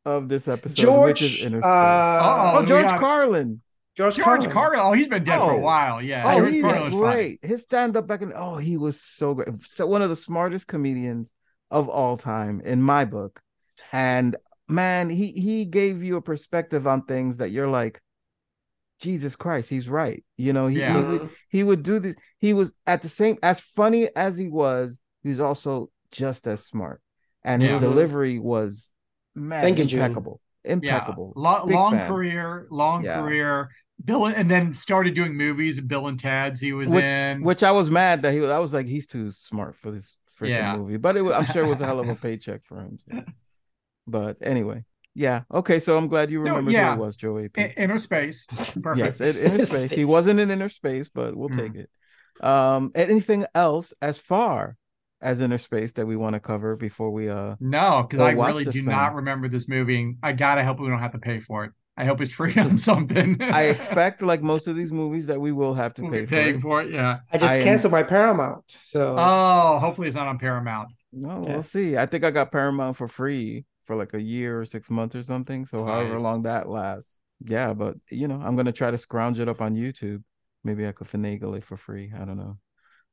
of this episode, which is George, inner space. uh, oh, George got- Carlin. George, George Carlin. Carlin. Oh, he's been dead for a Oh. while. Yeah. Oh, George he Carlin was was funny. great. His stand up back in oh, he was so great. So one of the smartest comedians of all time in my book. And man, he he gave you a perspective on things that you're like, Jesus Christ, he's right. You know, he, Yeah. he would he would do this. He was at the same as funny as he was, he was also just as smart. And his delivery was man Thank you, impeccable. Impeccable. Yeah. Lo- long fan. career, long Yeah. career. Bill and then started doing movies. Bill and Ted's He was Which- in. Which I was mad that he was. I was like, he's too smart for this freaking Yeah. movie. But it, was- I'm sure it was a hell of a paycheck for him. so. But anyway, yeah. Okay, so I'm glad you No, remember yeah. who it was, Joe AP. in- Inner Space. Perfect. yes, in inner space. He wasn't in inner space, but we'll Hmm. take it. Um, anything else as far as inner space that we want to cover before we uh No, because I really do thing. not remember this movie. I gotta hope we don't have to pay for it. I hope it's free on something. I expect like most of these movies that we will have to We'll pay be for. paying it. for it. Yeah. I just I am- canceled my Paramount, so Oh, hopefully it's not on Paramount. No, Yeah. we'll see. I think I got Paramount for free for like a year or six months or something. So however long that lasts. Yeah, but you know, I'm gonna try to scrounge it up on YouTube. Maybe I could finagle it for free. I don't know.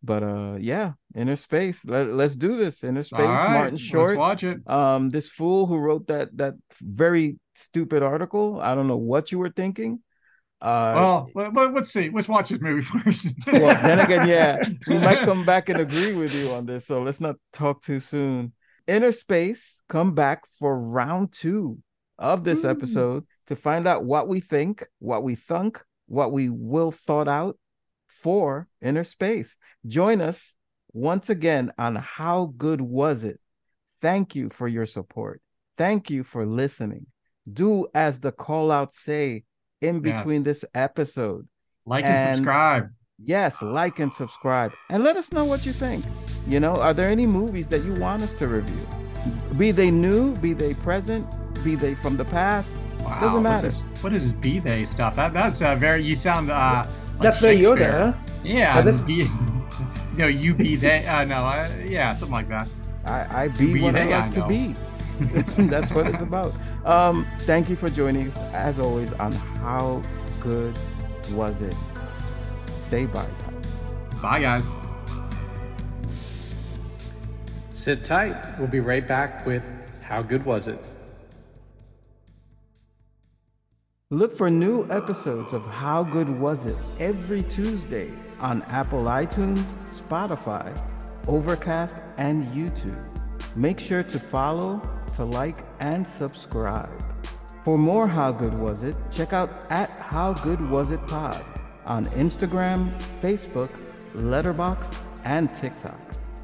But uh, yeah, Inner Space. Let, let's do this. Inner Space. Right, Martin Short. Let's watch it. Um, this fool who wrote that that very stupid article. I don't know what you were thinking. Uh, well, let, let's see. Let's watch this movie first. well, then again, yeah, we might come back and agree with you on this. So let's not talk too soon. Inner Space, come back for round two of this Ooh. episode to find out what we think, what we thunk, what we will thought out for Inner Space. Join us once again on How Good Was It? Thank you for your support. Thank you for listening. Do as the call outs say in between Yes. this episode. like and, and- subscribe. Yes, like and subscribe and let us know what you think. You know, are there any movies that you want us to review? Be they new, be they present, be they from the past. Wow, Doesn't what's this- what is this be they stuff? That that's uh, very. You sound uh. like That's very Yoda. Shakespeare. Huh? Yeah. This- be, no, you be they. Uh, no, uh, yeah, something like that. I, I be Be what I they, I like to be. That's what it's about. Um, thank you for joining us as always on How Good Was It? Say bye, guys. Bye, guys. Sit tight. We'll be right back with How Good Was It? Look for new episodes of How Good Was It every Tuesday on Apple iTunes, Spotify, Overcast, and YouTube. Make sure to follow, to like, and subscribe. For more How Good Was It, check out at How Good Was It Pod on Instagram, Facebook, Letterboxd, and TikTok.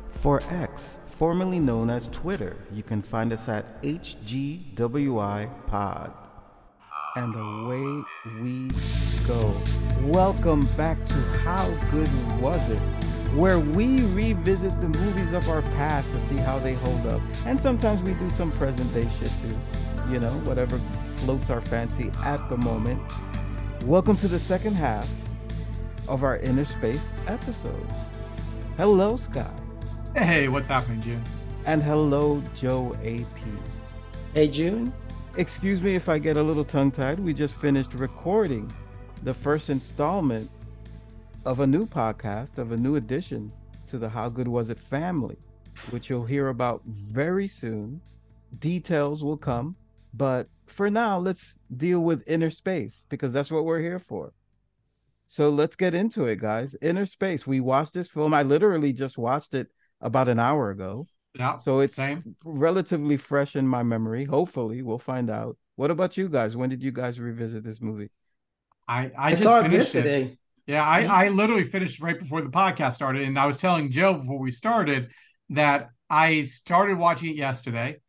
For X, formerly known as Twitter, you can find us at HGWI Pod and away we go. Welcome back to How Good Was It? Where we revisit the movies of our past to see how they hold up. And sometimes we do some present day shit too. You know, whatever floats our fancy at the moment. Welcome to the second half of our Inner Space episode. Hello, Scott. Hey, what's happening, June? And hello, Joe AP. Hey, June. Excuse me if I get a little tongue tied. We just finished recording the first installment of a new podcast, of a new addition to the How Good Was It family, which you'll hear about very soon. Details will come, but for now, let's deal with Inner Space because that's what we're here for. So let's get into it, guys. Inner Space. We watched this film. I literally just watched it about an hour ago. Yeah. So it's same. relatively fresh in my memory. Hopefully, we'll find out. What about you guys? When did you guys revisit this movie? I I, I, just saw it finished it. yesterday. Yeah, I, I literally finished right before the podcast started. And I was telling Joe before we started that I started watching it yesterday.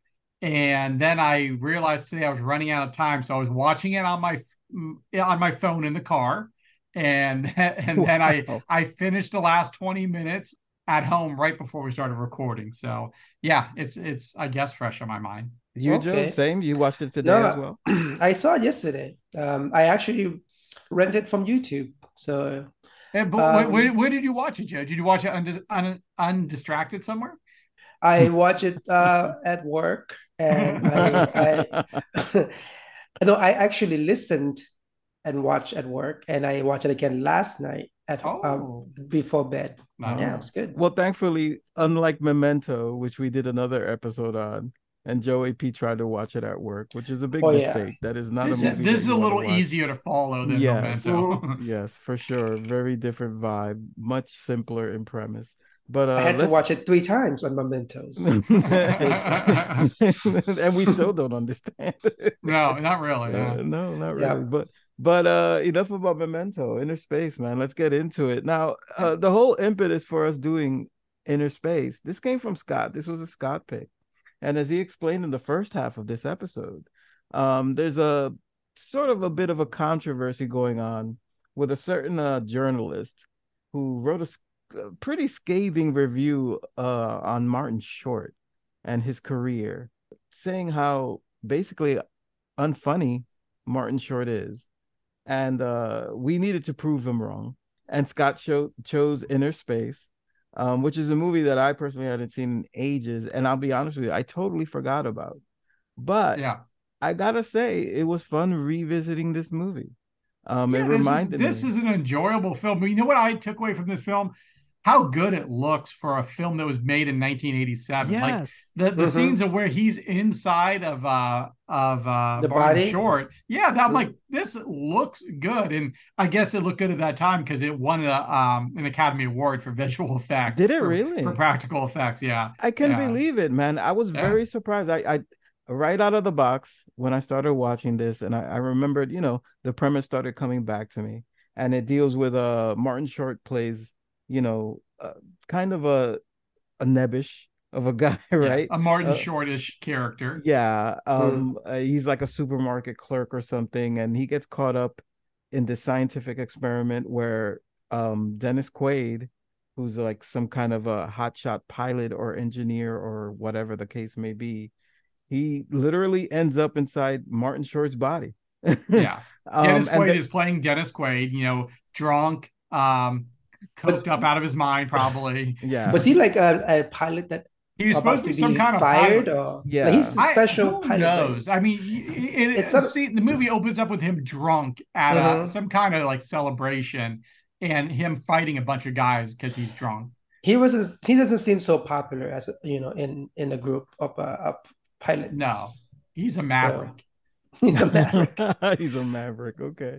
And then I realized today I was running out of time. So I was watching it on my mm, on my phone in the car. And and then I I finished the last 20 minutes at home right before we started recording. So yeah, it's it's I guess fresh on my mind. You, Joe, Okay. same. You watched it today No, as well. I saw it yesterday. Um, I actually rented from YouTube. So Eh, but where, Um, where, where did you watch it, Joe? Did you watch it undis- un, undistracted somewhere? I watch it uh, at work, and I, I no, I actually listened and watch at work, and I watched it again last night at um, Oh. before bed. Nice. Yeah, it's good. well, thankfully, unlike Memento, which we did another episode on, and Joe AP tried to watch it at work, which is a big Oh, yeah. mistake. That is not This, a is, this that is you a wanna little easier to follow than Yes. Memento. yes, for sure. Very different vibe, much simpler in premise. But uh, I had to let's- watch it three times on Mementos. and we still don't understand. no, not really. Uh, no. no, not Yeah. really. But but uh enough about Memento, Inner Space, man. Let's get into it. Now, uh the whole impetus for us doing Inner Space, this came from Scott. This was a Scott pick. And as he explained in the first half of this episode, um, there's a sort of a bit of a controversy going on with a certain uh, journalist who wrote a s- a pretty scathing review uh, on Martin Short and his career, saying how basically unfunny Martin Short is, and uh, we needed to prove him wrong. And Scott cho- chose Inner Space, um, which is a movie that I personally hadn't seen in ages, and I'll be honest with you, I totally forgot about. But Yeah. I gotta say, it was fun revisiting this movie. Um, Yeah, it this, is, this me. is an enjoyable film. You know what I took away from this film? How good it looks for a film that was made in 1987. Like Yes. the, the Mhm. scenes of where he's inside of uh of uh The Martin body? Short. Yeah, that I'm like this looks good. And I guess it looked good at that time because it won a, um an Academy Award for visual effects. Did it for- really? For practical effects, yeah. I couldn't Yeah. believe it, man. I was Yeah. very surprised. I, I right out of the box when I started watching this, and I, I remembered, you know, the premise started coming back to me, and it deals with uh Martin Short plays, you know, uh, kind of a a nebbish of a guy, right? Yes, a Martin Uh, Shortish character. Yeah, um, uh, he's like a supermarket clerk or something, and he gets caught up in this scientific experiment where um Dennis Quaid, who's like some kind of a hotshot pilot or engineer or whatever the case may be, he literally ends up inside Martin Short's body. Yeah. Um, Dennis and Quaid is playing Dennis Quaid, you know, drunk, um, coked up out of his mind, probably. yeah. Was he like a, a pilot that He was supposed to be some kind of fired pilot. or Yeah. Like, he's a I- special who pilot. right? knows? I mean, y- y- it, It's it's a- see, the movie opens up with him drunk at a, Mhm. some kind of like celebration, and him fighting a bunch of guys because he's drunk. He wasn't. He doesn't seem so popular as you know in in a group of uh, of pilots. No. He's a maverick. he's a maverick. He's a maverick. Okay.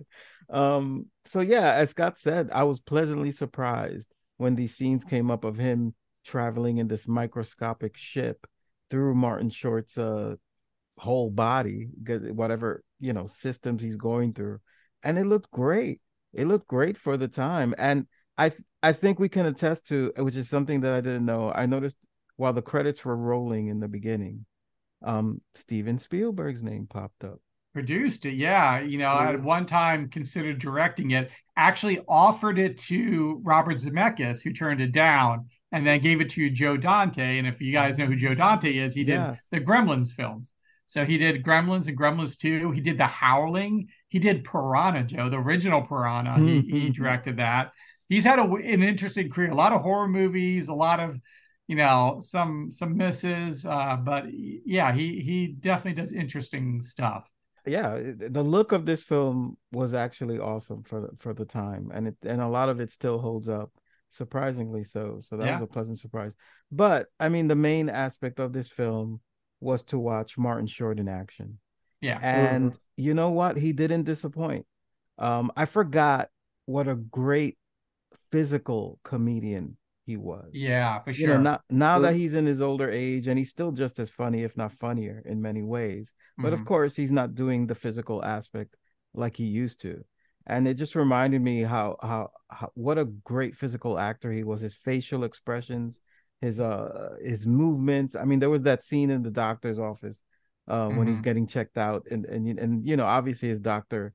Um, so yeah, as Scott said, I was pleasantly surprised when these scenes came up of him traveling in this microscopic ship through Martin Short's uh whole body, whatever, you know, systems he's going through. And it looked great. It looked great for the time. And I th- I think we can attest to, which is something that I didn't know. I noticed while the credits were rolling in the beginning, um, Steven Spielberg's name popped up. Produced it, yeah. You know, at Mhm. one time considered directing it, actually offered it to Robert Zemeckis, who turned it down, and then gave it to Joe Dante. And if you guys know who Joe Dante is, he did Yes. the Gremlins films. So he did Gremlins and Gremlins 2. He did The Howling. He did Piranha, Joe, the original Piranha. He, he directed that. He's had a, an interesting career, a lot of horror movies, a lot of, you know, some some misses. Uh, but yeah, he he definitely does interesting stuff. Yeah the look of this film was actually awesome for the, for the time and it and a lot of it still holds up surprisingly so so that Yeah. was a pleasant surprise but i mean the main aspect of this film was to watch martin short in action Yeah. and you know what he didn't disappoint um i forgot what a great physical comedian he was Yeah, for you know sure. now, now that he's in his older age and he's still just as funny if not funnier in many ways but of Mhm. course he's not doing the physical aspect like he used to and it just reminded me how, how how what a great physical actor he was his facial expressions his uh his movements i mean there was that scene in the doctor's office uh when he's Mhm. getting checked out and and and you know obviously his doctor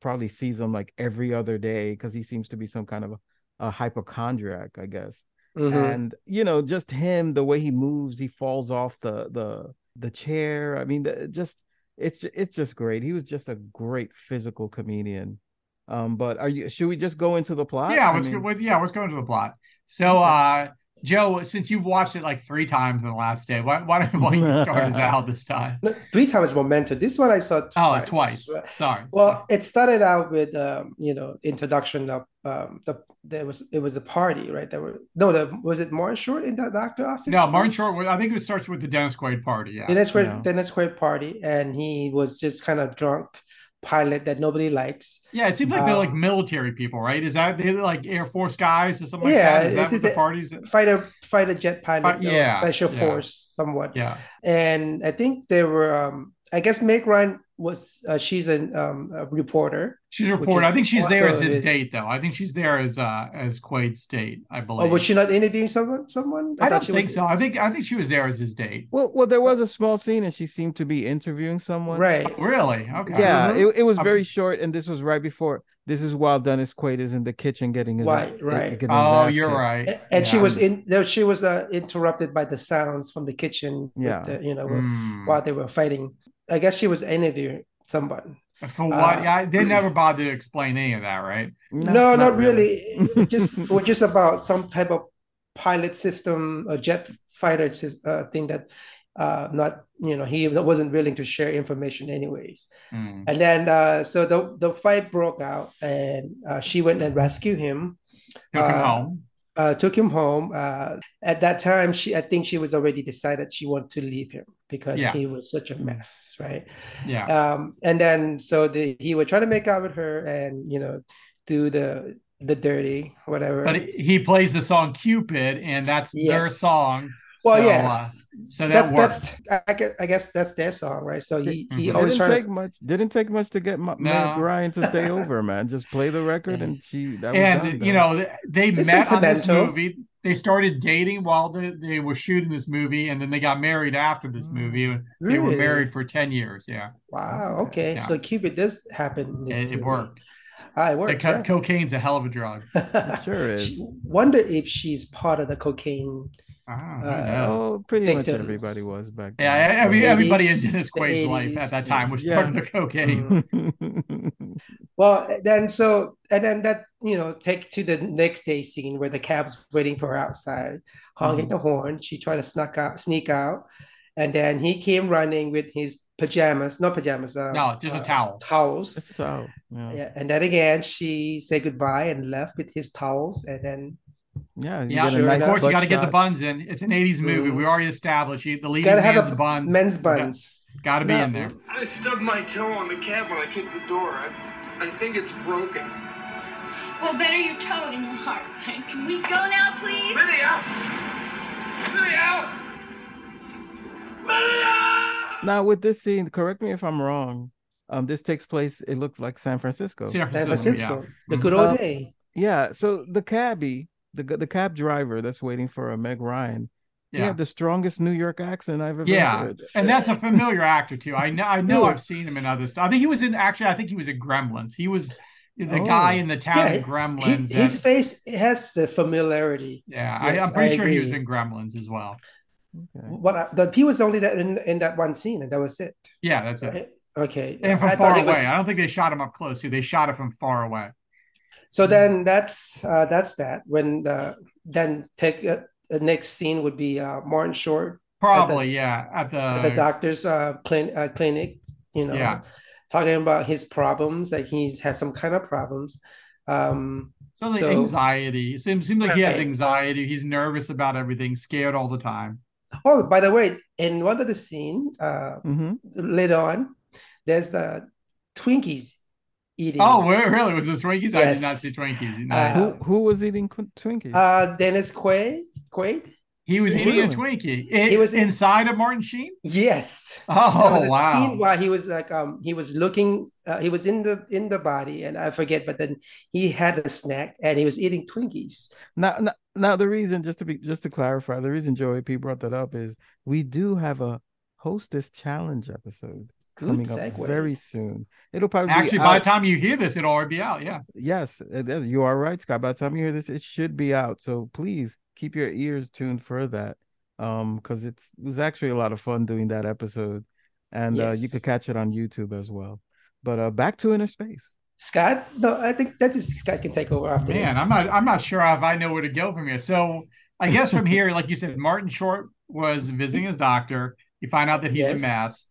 probably sees him like every other day because he seems to be some kind of a, a hypochondriac i guess Mhm. and you know just him the way he moves he falls off the the the chair i mean the, just it's it's just great he was just a great physical comedian um but are you should we just go into the plot yeah, I let's mean- go. Yeah, let's go into the plot. So, uh, Joe, since you've watched it like three times in the last day, why why don't, why don't you start us out this time? No, Three times Memento. This one I saw Twice. Oh, twice. twice. Sorry. Well, it started out with um, you know introduction of um, the there was it was a party right there were no the was it Martin Short in the doctor office no, Martin Short. I think it starts with the Dennis Quaid party. Yeah. Dennis Quaid Yeah. Dennis Quaid party and he was just kind of drunk pilot that nobody likes Yeah, it seems like they're like Um, military people, right? Is that they're like Air Force guys or something like Yeah, that? Is that what the it's- parties? fighter fighter jet pilot Uh, yeah, special yeah. force somewhat Yeah. and I think they were um I guess Meg Ryan was uh, she's an, um, a reporter She's a reporter. I think she's there as his his- date, though. I think she's there as uh as Quaid's date. I believe. oh was she not interviewing someone someone I, thought don't she think was- so. I think I think she was there as his date. well well there was a small scene and she seemed to be interviewing someone right Really? Okay. yeah Mhm. it, it was very short and this was right before this is while dennis quaid is in the kitchen getting his Right, right. getting Oh, ass you're kicked. right. A- and she was in there she was uh, interrupted by the sounds from the kitchen with Yeah. the, you know Hmm. while they were fighting i guess she was interviewing someone For what? Uh, yeah, they never bothered to explain any of that, right? no not, really, It just it was just about some type of pilot system a jet fighter uh, thing that uh not you know he wasn't willing to share information anyways Hmm. and then uh so the the fight broke out and uh, she went and rescued him Took him Uh, home. Uh, took him home. Uh, at that time, she I think she was already decided she wanted to leave him because Yeah. he was such a mess, right? Yeah. Um, and then so the he would try to make out with her and you know do the the dirty whatever. but he plays the song Cupid, and that's their song. Well, so, yeah. uh, so that that's works. that's I guess, I guess that's their song, right? So he he Mhm. always didn't trying take much. Didn't take much to get Ma- No. Meg Ryan to stay over, man. Just play the record, and she that was and done, you know they It's met on this movie they started dating while they, they were shooting this movie and then they got married after this movie they were married for 10 years yeah wow. Okay, Yeah. so Cupid does happen. this it, it movie. worked Ah, it The works. co- yeah. cocaine's a hell of a drug sure is. She- Wonder if she's part of the cocaine. Ah, Uh. Oh, pretty much everybody was back then. yeah every, the everybody in 80s, dennis the quaid's life at that time was yeah. part of the cocaine Well, then so and then that you know take to the next day scene where the cab's waiting for her outside, honking Mm-hmm. the horn. She tried to snuck out, sneak out, and then he came running with his pajamas, not pajamas, uh, No, just a uh, towel. towels. It's out. Yeah. Yeah, and then again she said goodbye and left with his towels, and then Yeah. yeah, get a Sure of course you got to get the buns in. It's an '80s movie. Mhm. We already established you- the you leading gotta have man's a buns. men's buns. Got to be Now- in there. I stubbed my toe on the cab when I kicked the door. I, I think it's broken. Well, better your toe than your heart, right? Can we go now, please? Lydia! Lydia! Lydia! Now with this scene, correct me if I'm wrong. Um, this takes place. It looks like San Francisco. San San Francisco. Francisco, the Mhm. good old Uh, day. Yeah. So the cabbie, the the cab driver that's waiting for a Meg Ryan, he Yeah. had the strongest New York accent I've ever Yeah, heard. and that's a familiar actor too. I know. I know I've seen him in other stuff. I think he was in. Actually, I think he was in Gremlins. He was the Oh. guy in the town Yeah, in Gremlins. His, that- his face has the familiarity. yeah, I, yes, I'm pretty I sure he was in Gremlins as well. Okay. What I- the he was only that in, in that one scene, and that was it. Yeah, that's it. Eh, okay. And from I far away. was- I don't think they shot him up close. Too. They shot it from far away. So then that's uh, that's that. When the then take uh, the next scene would be uh, Martin Short Probably, yeah. At the, at the doctor's uh, clin- uh, clinic. You know, Yeah. talking about his problems. Like he's had some kind of problems. Um, something so- anxiety. It seems seems like he has anxiety. He's nervous about everything, scared all the time. oh, by the way, in one of the scene uh, hmm later on, there's uh, Twinkies eating. Oh, wait, really? Was it Twinkies? I did not see Twinkies. Uh, Who who was eating qu- Twinkies? Uh, Dennis Quaid. Quaid. he was eating a? Twinkie. It, He was in- inside of Martin Sheen. Yes. Oh wow! While he was like, um, he was looking, uh, he was in the in the body, and I forget, but then he had a snack and he was eating Twinkies. Now, now, now, the reason, just to be, just to clarify, the reason Joey P brought that up is we do have a hostess challenge episode Good coming segue. up very soon. It'll probably Actually, be by the time you hear this, it'll already be out. Yeah. yes, it is. you are right, Scott. By the time you hear this, it should be out. So please keep your ears tuned for that, um, because it was actually a lot of fun doing that episode, and uh, you Yes. could catch it on YouTube as well. But uh, back to inner space. Scott, no, I think that is just Scott can take over after Man, this. I'm not. I'm not sure if I know where to go from here. So I guess from here, like you said, Martin Short was visiting his doctor. You find out that he's a Yes. mess.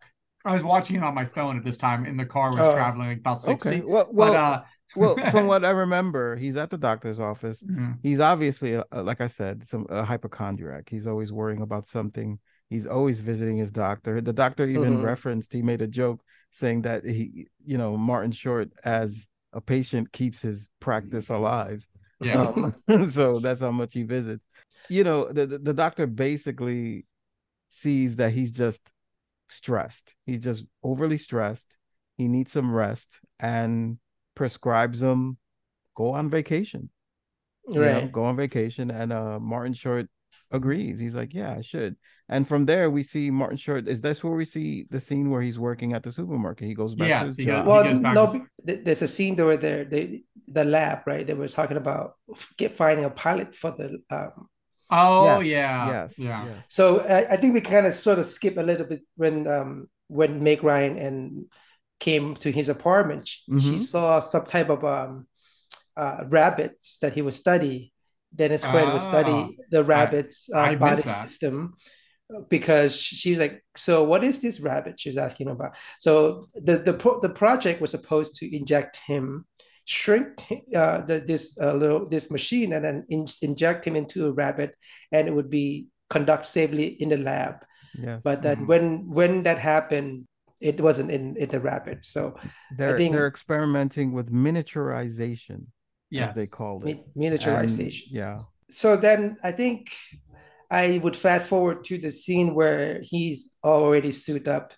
I was watching it on my phone at this time in the car. Was Oh. traveling about sixty. Okay. Well, well, but uh, well, from what I remember, he's at the doctor's office. mhm. He's obviously, uh, like I said, some a hypochondriac. He's always worrying about something. He's always visiting his doctor. The doctor even Mhm. referenced. He made a joke saying that he, you know, Martin Short as a patient keeps his practice alive. yeah. Um, so that's how much he visits. You know, the, the the doctor basically sees that he's just stressed. He's just overly stressed. He needs some rest and prescribes him go on vacation. you know, right. go on vacation. And uh Martin Short agrees. He's like, Yeah, I should. And from there we see Martin Short. Is that's where we see the scene where he's working at the supermarket? He goes back Yes, to his he goes- Well, goes back no, to- there's a scene where they're they, the lab, right? They were talking about get finding a pilot for the. Um, Oh Yes, yeah. Yes. Yeah. Yes. so I, I think we kind of sort of skip a little bit when um when Meg Ryan and came to his apartment. She, she Mhm. saw some type of um uh rabbits that he would study. Dennis Quaid would Ah. study the rabbits' uh, I body system because she's like, so what is this rabbit? She's asking about. So the the pro- the project was supposed to inject him shrink uh, the, this uh, little this machine and then in, inject him into a rabbit, and it would be conduct safely in the lab. Yes. But then Mhm. when when that happened, it wasn't in in the rabbit. So they're think- they're experimenting with miniaturization, Yes. as they called it. mi- miniaturization. And, yeah. so then I think I would fast forward to the scene where he's already suited up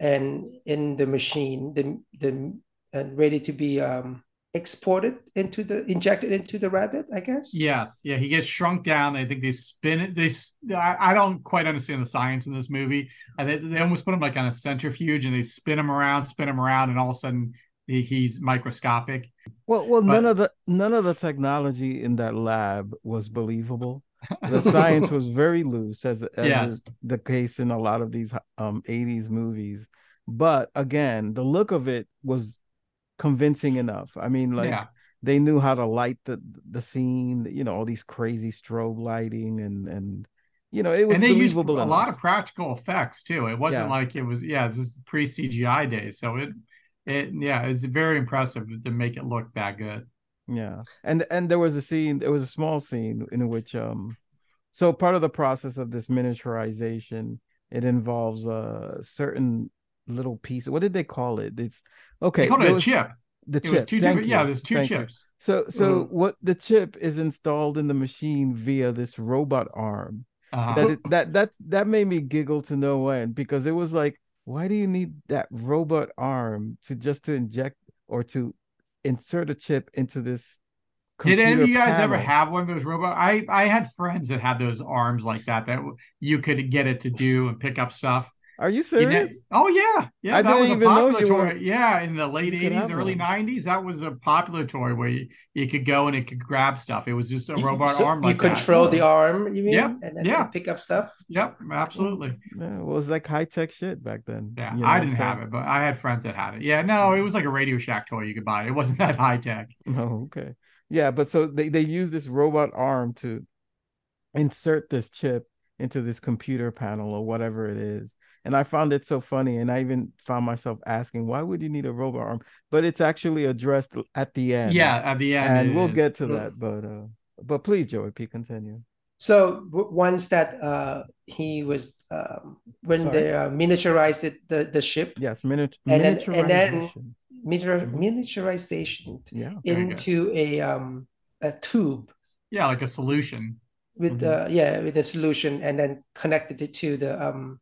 and in the machine, the the and ready to be um exported into the injected into the rabbit, I guess. Yes, yeah, he gets shrunk down. I think they spin it. They, i don't quite understand the science in this movie. I think they almost put him like on a centrifuge, and they spin him around, spin him around, and all of a sudden he, he's microscopic. Well, well, none of the none of the technology in that lab was believable. The science was very loose, as, as Yes. is the case in a lot of these um 80s movies. But again, the look of it was convincing enough. I mean, like yeah, they knew how to light the the scene, you know, all these crazy strobe lighting and and you know, it was and they used a believable lot of practical effects too. It wasn't like it was. Yeah, this is pre CGI days, so it, it, yeah, it's very impressive to make it look that good. Yeah. And and there was a scene, there was a small scene in which um so part of the process of this miniaturization, it involves a certain little piece. What did they call it? It's okay. They called it there a chip. The It chip. was two Thank different. Yeah, there's two Thank you. chips. So so Mhm. what the chip is installed in the machine via this robot arm. Uh-huh. That it, that that that made me giggle to no end because it was like, why do you need that robot arm to just to inject or to insert a chip into this? Did any of you guys ever have one of those robot? I I had friends that had those arms like that that you could get it to do and pick up stuff. Are you You know- serious? oh yeah, yeah. I that didn't was a even know popular you toy. were- Yeah, in the late eighties, early nineties, that was a popular toy where you, you could go and it could grab stuff. It was just a You- robot so arm you like that. control the arm, you mean? Yep, And then yeah. pick up stuff. Yep, absolutely. Yeah, it was like high tech shit back then. Yeah, you know I didn't have it, but I had friends that had it. Yeah, no, it was like a Radio Shack toy you could buy. It wasn't that high tech. Oh, okay. Yeah, but so they, they use this robot arm to insert this chip into this computer panel or whatever it is. And I found it so funny. And I even found myself asking, why would you need a robot arm? But it's actually addressed at the end. Yeah, at the end, And we'll is. get to that. But uh but please, Joey P, continue. So w- once that uh, he was um, when Sorry. they uh, miniaturized it, the the ship, Yes, minute And then- and then- miniaturization. miniatur- Mhm. miniaturization Yeah. Into a um a tube Yeah, like a solution. with Mhm. uh yeah with a solution and then connected it to the um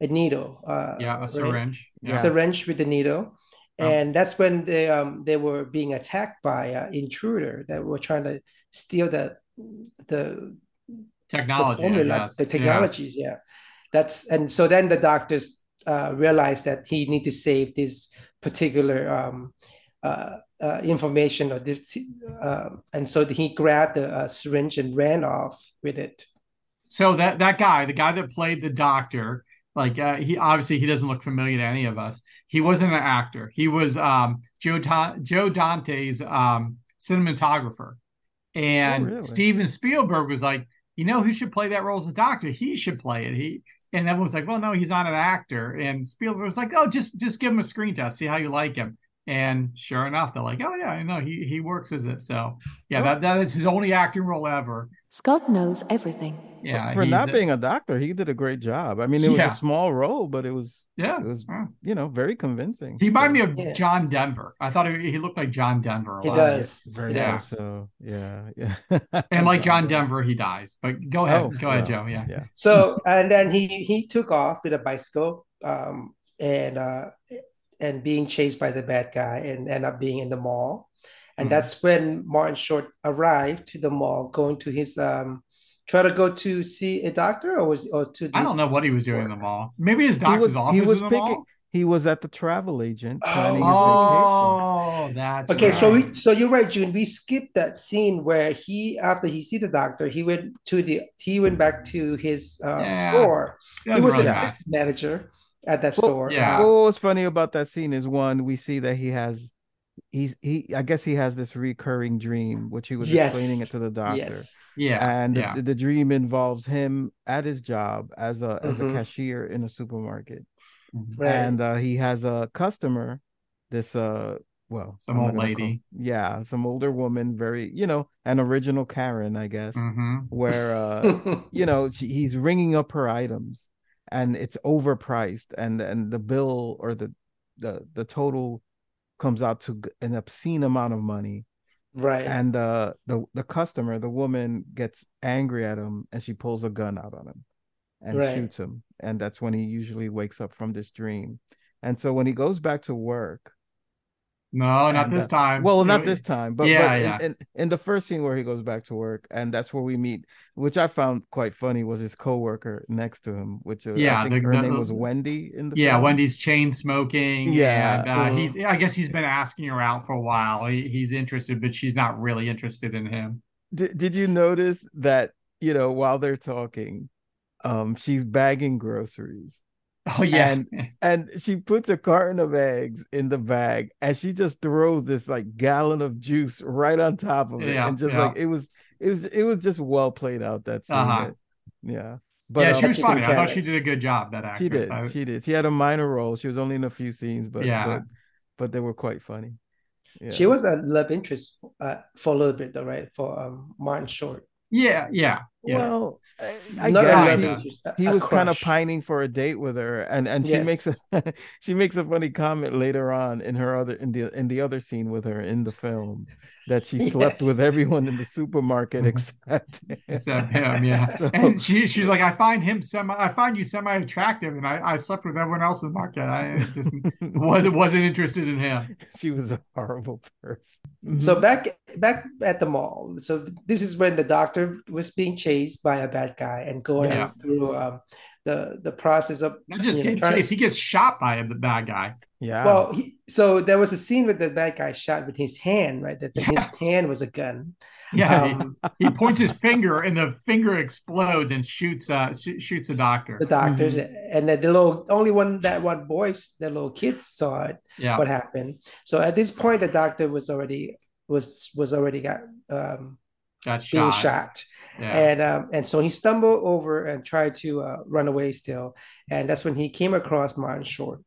a needle uh Yeah, a right? syringe. a Yeah. syringe with the needle Oh. and that's when they um they were being attacked by uh, intruder that were trying to steal the the the Technology. I formula, the Yeah. technologies yeah. that's and so then the doctors uh realized that he need to save this particular um uh, uh information or this uh, and so he grabbed the uh, syringe and ran off with it So that that guy, the guy that played the doctor, like uh, he obviously he doesn't look familiar to any of us. He wasn't an actor. He was um, Joe Ta- Joe Dante's um, cinematographer, and Oh, really? Steven Spielberg was like, you know, who should play that role as a doctor? He should play it. He and everyone was like, well, no, he's not an actor. And Spielberg was like, oh, just just give him a screen test, see how you like him. And sure enough, they're like, oh yeah, I know he he works as it. So yeah, that that is his only acting role ever. Scott knows everything. Yeah, For not being a doctor, he did a great job. I mean, it was Yeah. a small role, but it was yeah, it was yeah. you know very convincing. He reminded me of Yeah. John Denver. I thought he, he looked like John Denver. a He lot. does. very He much does. so. Yeah, yeah. And like John Denver, he dies. But go ahead, Oh, go ahead, Joe. Yeah. yeah. so and then he he took off with a bicycle um and uh and being chased by the bad guy and end up being in the mall and Mhm. that's when martin short arrived to the mall going to his um try to go to see a doctor or was or to I don't know what he was doing in the mall. Maybe his He doctor's was office he was in the picking. mall. He was at the travel agent Oh. planning his vacation. Oh, that's Okay, so we so you're right, June. We skipped that scene where he after he see the doctor, he went to the he went back to his uh, Yeah. store. He was really an assistant manager at that Well, store. yeah. Well, what was funny about that scene is one, we see that he has, he's he. I guess he has this recurring dream, which he was Yes. explaining it to the doctor. yes. Yeah. and yeah. the, the dream involves him at his job as a as a Mhm. cashier in a supermarket Mhm. Right. and uh, he has a customer this uh well, Some I'm old lady. call- yeah, some older woman, very you know, an original Karen, I guess, Mhm. where uh, you know she, he's ringing up her items, and it's overpriced, and and the bill or the the the total comes out to an obscene amount of money, right. and uh, the the customer, the woman, gets angry at him, and she pulls a gun out on him, and Right. shoots him, and that's when he usually wakes up from this dream, and so when he goes back to work. No, not And, this uh, time. Well, not this time, but, yeah, but in- yeah. In, in, the first scene where he goes back to work, and that's where we meet, which I found quite funny, was his coworker next to him, which uh, Yeah, I think the- her the- name was Wendy in the Yeah, film. Wendy's chain smoking. Yeah, and, uh, he's. I guess he's been asking her out for a while. He, he's interested, but she's not really interested in him. Did, did you notice that you know while they're talking, um, she's bagging groceries, Oh yeah, And- and she puts a carton of eggs in the bag, and she just throws this like gallon of juice right on top of it, Yeah, and just yeah. like it was, it was, it was just well played out that scene. Uh-huh. That- yeah, but yeah, um, she was funny. I thought she did a good job. That actress. She did. I- She did. She had a minor role. She was only in a few scenes, but Yeah. but, but they were quite funny. Yeah. She was a love interest uh, for a little bit, though, right? For um, Martin Short. yeah, yeah, yeah. well. I, I Not guess love kinda. he, he a was kind of pining for a date with her, and and she makes a she makes a funny comment later on in her other in the in the other scene with her in the film that she slept Yes. with everyone in the supermarket mm-hmm. except Except him, yeah. So- and she she's like, I find him semi, I find you semi attractive, and I, I slept with everyone else in the market. I just was wasn't interested in him. she was a horrible person. So mm-hmm. back back at the mall. So this is when the doctor was being chased by a bad guy and going Yeah. through um, the the process of Not just you know, getting trying to- he gets shot by a the bad guy. yeah. Well, he, so there was a scene with the bad guy shot with his hand, right? That Yeah. his hand was a gun. Yeah, he- Um, he, points his finger, and the finger explodes and shoots uh sh- shoots a doctor. the doctors and then the little only one that one boys, the little kids saw it. Yeah, What happened? So at this point, the doctor was already was was already got um, got being shot. shot. Yeah. and um, and so he stumbled over and tried to uh, run away still, and that's when he came across Martin Short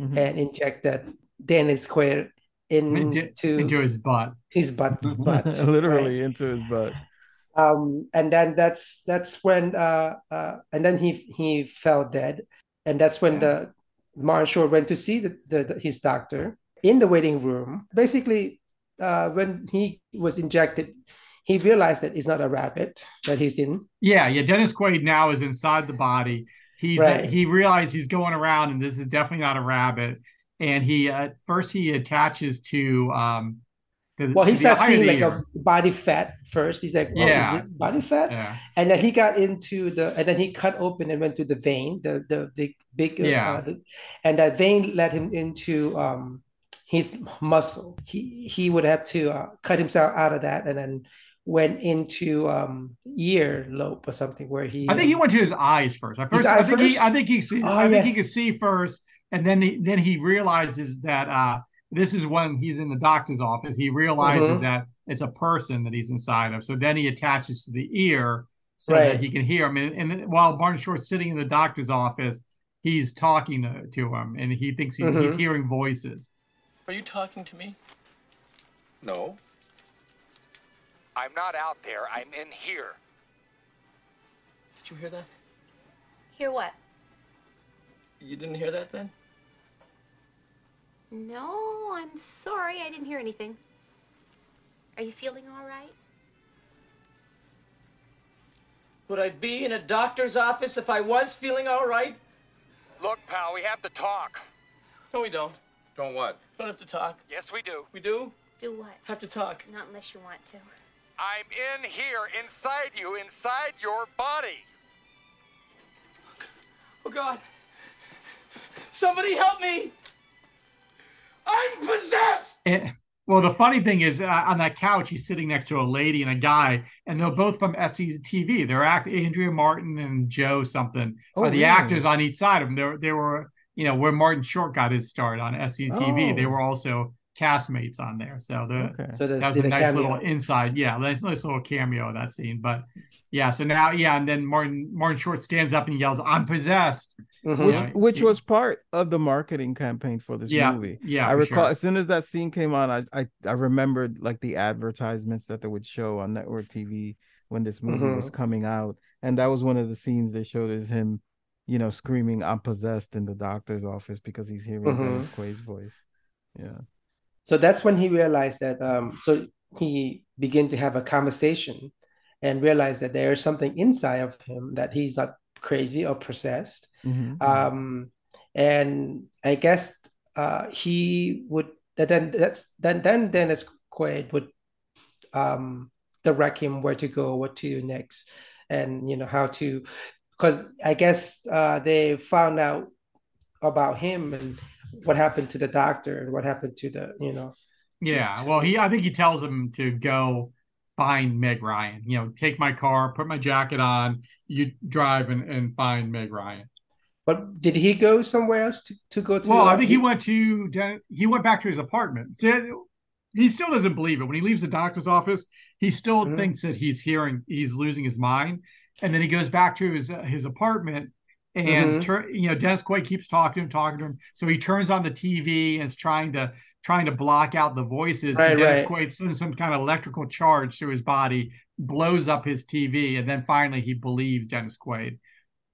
Mhm. and injected Dennis Quaid into, into, into his butt. his butt. butt literally into his butt. um, and then that's that's when uh, uh, and then he he fell dead, and that's when the Martin Short went to see the, the, the- his doctor in the waiting room. Basically, uh, when he was injected, he realized that he's not a rabbit that he's in. Yeah, yeah. Dennis Quaid now is inside the body. He's Right. he realized he's going around, and this is definitely not a rabbit. And he uh, first he attaches to um. The, Well, he starts seeing like ear. a body fat first. He's like, "Oh, Yeah. is this body fat?" Yeah, And then he got into the, and then he cut open and went to the vein, the the big big, uh, Yeah. uh, the- and that vein led him into um his muscle. He he would have to uh, cut himself out of that, and then went into um ear lobe or something where he. I think he went to his eyes first. At His first, I think he first? I think he see, Oh, I think he could see first, and then he then he realizes that uh this is when he's in the doctor's office. He realizes Mhm. that it's a person that he's inside of. So then he attaches to the ear so Right. that he can hear him. And, and while Martin Short's sitting in the doctor's office, he's talking to, to him, and he thinks he's, he's hearing voices. Are you talking to me? No. I'm not out there. I'm in here. Did you hear that? Hear what? You didn't hear that then? No, I'm sorry. I didn't hear anything. Are you feeling all right? Would I be in a doctor's office if I was feeling all right? Look, pal, we have to talk. No, we don't. Don't what? Don't have to talk. Yes, we do. We do Do what? have to talk. Not unless you want to. I'm in here, inside you, inside your body. Oh God! Somebody help me! I'm possessed. And, well, the funny thing is, uh, on that couch, he's sitting next to a lady and a guy, and they're both from SCTV. They're act Andrea Martin and Joe something Oh, are the really? actors on each side of them. They they were, you know, where Martin Short got his start on SCTV. They Oh. were also castmates on there. So the Okay. So that's that was a a nice cameo. little inside, yeah, nice, nice little cameo of that scene. But Yeah. So now, yeah, and then Martin Martin Short stands up and yells, "I'm possessed," Mhm. which Yeah. which was part of the marketing campaign for this Yeah, movie. yeah, I recall sure. as soon as that scene came on, I, I I remembered like the advertisements that they would show on network TV when this movie was Mhm. coming out, and that was one of the scenes they showed is him, you know, screaming "I'm possessed" in the doctor's office because he's hearing Mhm. Dennis Quaid's voice. Yeah. So that's when he realized that. Um, so he began to have a conversation and realized that there is something inside of him that he's not crazy or possessed. Mhm. Um, and I guess uh, he would that then that's then then Dennis Quaid would um, direct him where to go, what to do next, and you know how to because I guess uh, they found out about him and what happened to the doctor and what happened to the you know Yeah. Well, he I think he tells him to go find Meg Ryan. You know, take my car, put my jacket on, you drive and, and find Meg Ryan. But did he go somewhere else to, to go to? Well, I think he went to he went back to his apartment. So he still doesn't believe it. When he leaves the doctor's office, he still Mhm. thinks that he's hearing he's losing his mind. And then he goes back to his uh, his apartment and Mhm. tur- you know Dennis Quaid keeps talking to him, talking to him. So he turns on the TV and is trying to trying to block out the voices. Right, and Dennis right. Quaid sends some kind of electrical charge to his body, blows up his TV, and then finally he believes Dennis Quaid.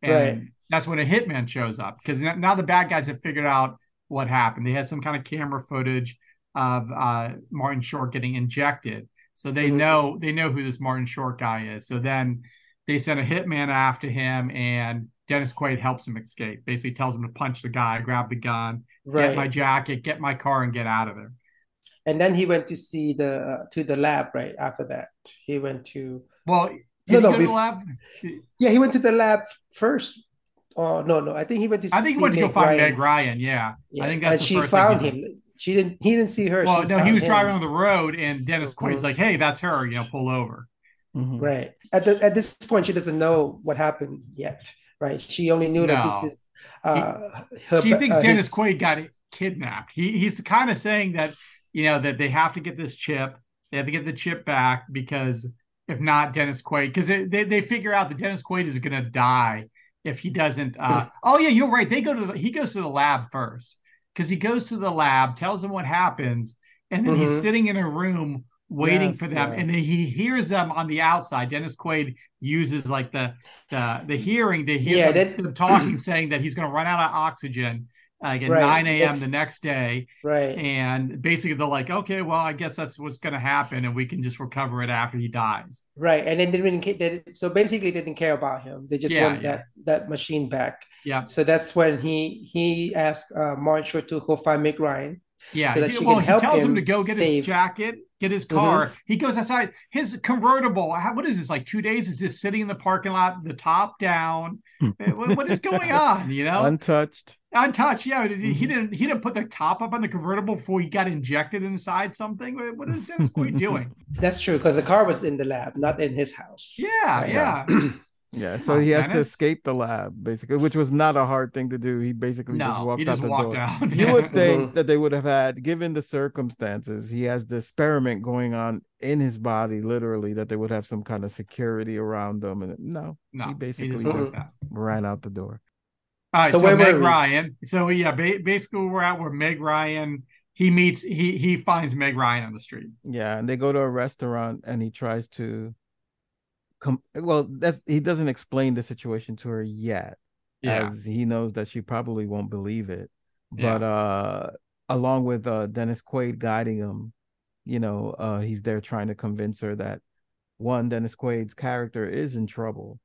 And Right. that's when a hitman shows up because now the bad guys have figured out what happened. They had some kind of camera footage of uh, Martin Short getting injected, so they Mhm. know they know who this Martin Short guy is. So then they send a hitman after him, and Dennis Quaid helps him escape. Basically, tells him to punch the guy, grab the gun, Right. get my jacket, get my car, and get out of there. and then he went to see the uh, to the lab right after that. He went to Well, did No, he no, go to the lab? yeah he went to the lab first. Oh no no I think he went to I think he went to go find Ryan. Meg Ryan. Yeah, Yeah. I think that's and the she first thing he found did. him. She didn't. He didn't see her. Well, she no, he was him. driving on the road, and Dennis Quaid's Mhm. like, "Hey, that's her. You know, pull over." Mhm. Right. At the at this point, she doesn't know what happened yet. Right. She only knew that this is. Uh, her, she thinks uh, Dennis his- Quaid got kidnapped. He he's kind of saying that you know that they have to get this chip. They have to get the chip back because if not, Dennis Quaid because they, they they figure out that Dennis Quaid is going to die if he doesn't. Uh, oh yeah, you're right. They go to the, he goes to the lab first because he goes to the lab, tells them what happens, and then he's Mhm. sitting in a room waiting Yes, for them, and then he hears them on the outside. Dennis Quaid uses like the the the hearing to hear Yeah, them, that- them talking, saying that he's going to run out of oxygen like at Right, 9 a.m. the next day. Right. And basically, they're like, okay, well, I guess that's what's going to happen, and we can just recover it after he dies. Right. And then they didn't. They, so basically, they didn't care about him. They just Yeah, want yeah. that that machine back. Yeah. So that's when he he asked uh, Martin to go find Meg Ryan. Yeah. So that he- she well, can he help tells him, him to go get save- his jacket, get his car. He goes outside. His convertible, how, what is this, like two days, is just sitting in the parking lot, the top down. Eh, what, what is going on? You know? Untouched. Untouched, yeah. He Mm-hmm. didn't. He didn't put the top up on the convertible before he got injected inside something. What is Dennis Quaid doing? That's true because the car was in the lab, not in his house. Yeah, Right. yeah. Yeah, so he has to escape the lab basically, which was not a hard thing to do. He basically just walked he out the walked door. out. You would think Mhm. that they would have had, given the circumstances, he has the experiment going on in his body, literally, that they would have some kind of security around them. And no, No, he he basically just just out. ran out the door. All right, So so, Meg? Ryan. So yeah, ba- basically we're at where Meg Ryan he meets he he finds Meg Ryan on the street. Yeah, and they go to a restaurant and he tries to come well, that's he doesn't explain the situation to her yet. Yeah. As he knows that she probably won't believe it. Yeah. But uh along with uh Dennis Quaid guiding him, you know, uh he's there trying to convince her that one, Dennis Quaid's character is in trouble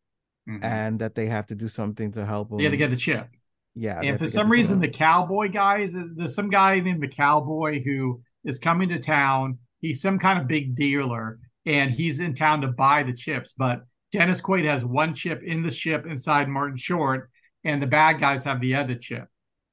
Mhm. and that they have to do something to help him. Yeah, they get the chip. Yeah. and for some the reason, chip. the cowboy guys, there's some guy named the cowboy who is coming to town. He's some kind of big dealer, and he's in town to buy the chips. But Dennis Quaid has one chip in the ship inside Martin Short, and the bad guys have the other chip.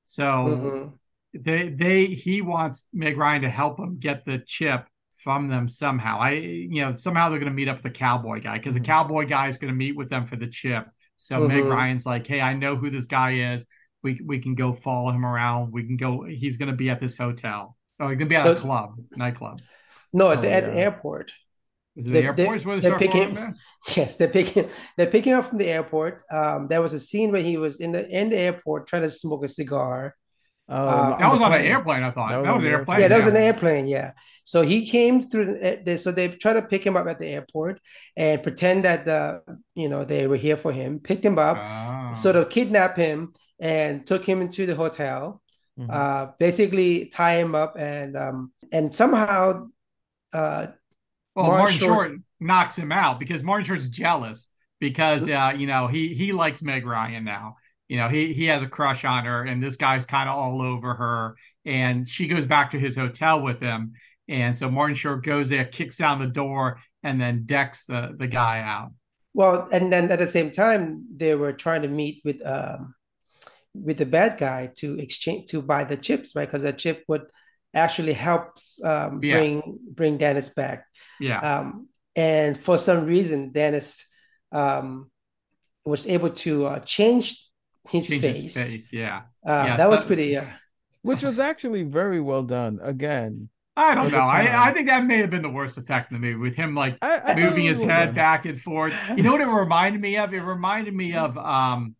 So Mhm. they they he wants Meg Ryan to help him get the chip from them somehow. I you know somehow they're going to meet up with the cowboy guy because the cowboy guy is going to meet with them for the chip. So Meg Mhm. Ryan's like, hey, I know who this guy is. We we can go follow him around. We can go. He's going to be at this hotel. Oh, he's going to be at a club, nightclub. No, at Oh, the, at the yeah. airport. Is it the airport? where they start picking, Yes, they're picking they're picking up from the airport. Um, there was a scene where he was in the in the airport trying to smoke a cigar. Oh, uh, that was on an airplane. I thought that was, that was an airplane. Yeah, that was an airplane. Yeah. So he came through. The, so they try to pick him up at the airport and pretend that the you know they were here for him. Picked him up, oh. sort of kidnap him and took him into the hotel. Mm-hmm. Uh, basically tie him up and um, and somehow. Uh, well, Martin, Martin Short, Short knocks him out because Martin Short's jealous because uh, you know he he likes Meg Ryan now. You know he he has a crush on her and this guy's kind of all over her. And she goes back to his hotel with him. And so martin short goes there kicks down the door and then decks the the guy out. Well and then at the same time they were trying to meet with um with the bad guy to exchange to buy the chips right? Because the chip would actually helps um, yeah. bring bring dennis back yeah um and for some reason dennis um was able to uh, change his Change face. His face. Yeah. Uh, yeah. That so, was pretty. Uh, which was actually very well done. Again, I don't know. I, I think that may have been the worst effect in the movie with him like I, I moving his head back and forth. You know what it reminded me of? It reminded me of um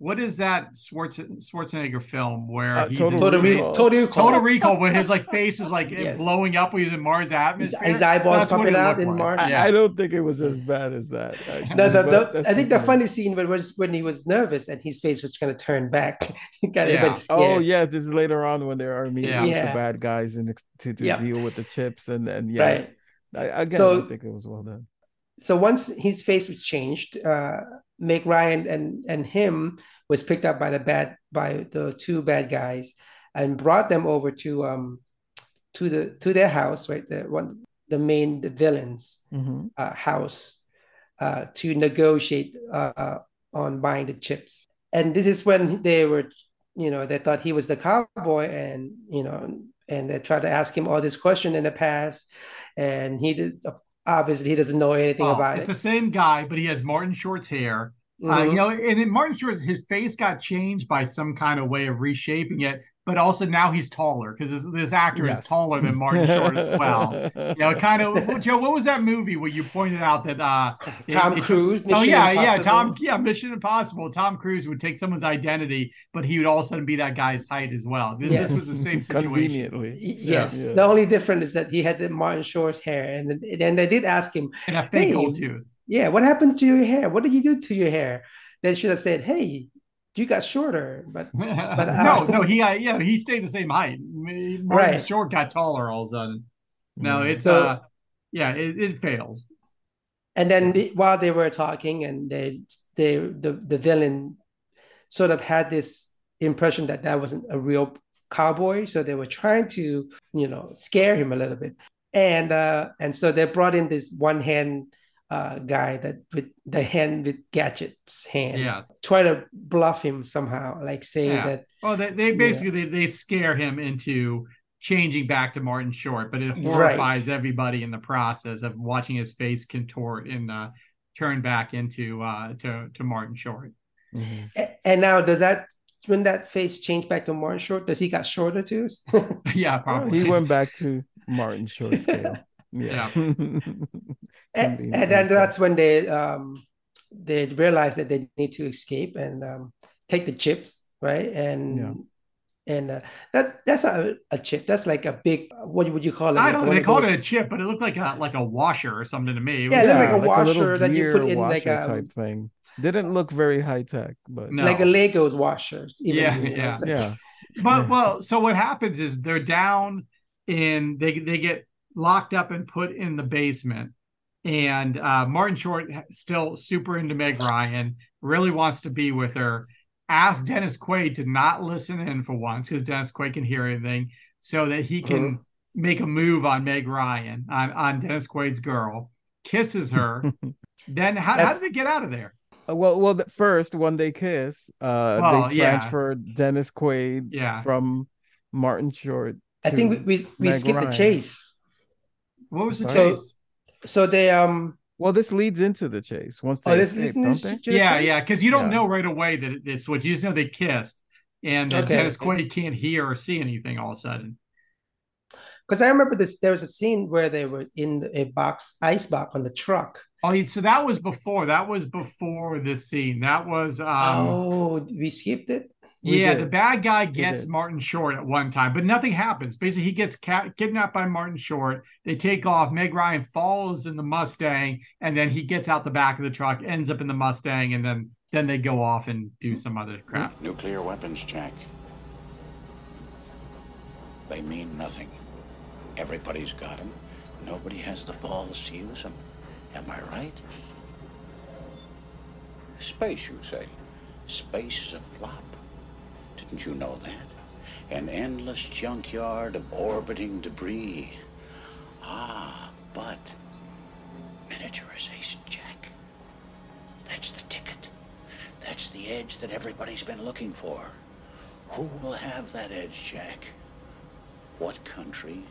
what is that Schwarz, Schwarzenegger film where uh, he's Total, Total, Recall. Total Recall. Total Recall, where his like face is like yes. blowing up when he's in Mars atmosphere. His, his eyeballs popping out in like. Mars. Yeah. I, don't think it was as bad as that. Actually, no, the, the, I think the funny scene was when he was nervous and his face was kind of turned back. yeah. Oh yeah, this is later on when they are meeting yeah. the bad guys and to, to deal with the chips and and yes, right. I, again, so, I think it was well done. So once his face was changed, uh, Meg Ryan and and him was picked up by the bad by the two bad guys and brought them over to um to the to their house right? The one the main the villains mm-hmm. uh, house uh, to negotiate uh, on buying the chips. And this is when they were you know they thought he was the cowboy and you know and they tried to ask him all this question in the past. And he did obviously he doesn't know anything oh, about it's it. It's the same guy, but he has Martin Short's hair. Mm-hmm. Uh, you know, and then Martin Short's his face got changed by some kind of way of reshaping it but also now he's taller because this, this, actor yes. is taller than Martin Short as well. You know, kind of Joe. What was that movie where you pointed out that uh, Tom it, Cruise? Mission oh yeah, Impossible. yeah, Tom. Yeah, Mission Impossible. Tom Cruise would take someone's identity, but he would all of a sudden be that guy's height as well. This, yes. this was the same situation. Conveniently, yes. Yeah. The only difference is that he had the Martin Short's hair, and and they did ask him and a fake hey, gold tooth. Yeah, what happened to your hair? What did you do to your hair? They should have said, "Hey, you got shorter, but but uh, no, no, he uh, yeah, he stayed the same height. Martin right. Short got taller all of a sudden. No, mm-hmm. it's so, uh, yeah, it, it fails. And then while they were talking, and they they the the villain sort of had this impression that that wasn't a real cowboy, so they were trying to you know scare him a little bit, and uh, and so they brought in this one hand uh, guy that with the hand with gadgets hand yeah try to bluff him somehow like say yeah. that well they, they basically yeah. they, they scare him into changing back to martin short but it horrifies right. everybody in the process of watching his face contort and uh, turn back into uh to, to martin short mm-hmm. and now does that when that face changed back to martin short does he got shorter too yeah probably he went back to martin short scale yeah, yeah. and, and then that's when they um, they realize that they need to escape and um, take the chips, right? And yeah. and uh, that that's a, a chip. That's like a big. What would you call it? I don't. know. They called it a chip, but it looked like a like a washer or something to me. It yeah, it looked like a like washer a that you put in like a type thing. Didn't look very high tech, but no. like a Legos washer. yeah, yeah, yeah. But well, so what happens is they're down and they they get locked up and put in the basement and uh, Martin Short still super into Meg Ryan, really wants to be with her. Asked Dennis Quaid to not listen in for once because Dennis Quaid can hear anything, so that he can uh-huh. make a move on Meg Ryan on on Dennis Quaid's girl. Kisses her. then how, how did they get out of there? Uh, well, well, first when they kiss, uh, well, they transfer yeah. Dennis Quaid yeah. from Martin Short. I think we we, we skipped the chase. What was the Sorry? chase? So they um well, this leads into the chase. Once they oh, this escape, don't they? Yeah, yeah, because you don't yeah. know right away that it's what you just know they kissed, and that okay. Dennis Quaid can't hear or see anything all of a sudden. because I remember this. There was a scene where they were in a box, ice box on the truck. Oh, so that was before. That was before this scene. That was. um oh, we skipped it. We yeah, did. the bad guy gets. Martin Short at one time, but nothing happens. Basically, he gets ca- kidnapped by Martin Short. They take off. Meg Ryan follows in the Mustang, and then he gets out the back of the truck, ends up in the Mustang, and then then they go off and do some other crap. Nuclear weapons, Jack. They mean nothing. Everybody's got them. Nobody has the balls to use them. Am I right? Space, you say? Space is a flop. Didn't you know that? An endless junkyard of orbiting debris. Ah, but miniaturization, Jack. That's the ticket. That's the edge that everybody's been looking for. Who will have that edge, Jack? What country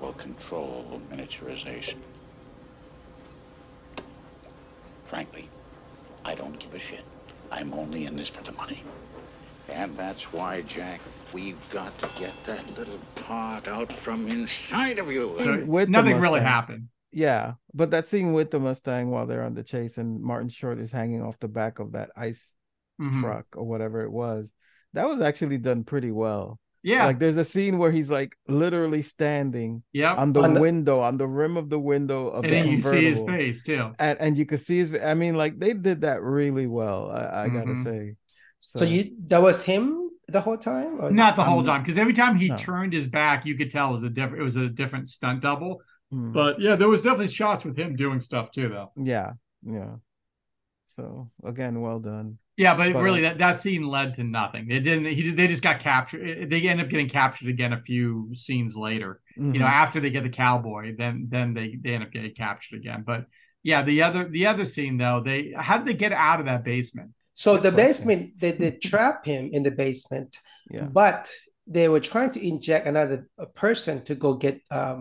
will control miniaturization? Frankly, I don't give a shit. I'm only in this for the money. And that's why, Jack, we've got to get that little part out from inside of you. So With nothing really happened. Yeah, but that scene with the Mustang while they're on the chase and Martin Short is hanging off the back of that ice Mhm. truck or whatever it was. That was actually done pretty well. Yeah. Like there's a scene where he's like literally standing Yep. on the On the- window, on the rim of the window of and the then you see his face too. And, and you could see his I mean, like they did that really well, I, I gotta Mhm. say. So you that was him the whole time? Or Not the whole time, because every time he no. turned his back, you could tell it was a different. It was a different stunt double. Hmm. But yeah, there was definitely shots with him doing stuff too, though. yeah, yeah. So again, well done. Yeah, but, But, really, uh, that, that scene led to nothing. It didn't. He they just got captured. They end up getting captured again a few scenes later. You know, Mhm. after they get the cowboy, then then they they end up getting captured again. But yeah, the other the other scene though, they how did they get out of that basement? So the basement, they, they trap him in the basement, Yeah. but they were trying to inject another a person to go get um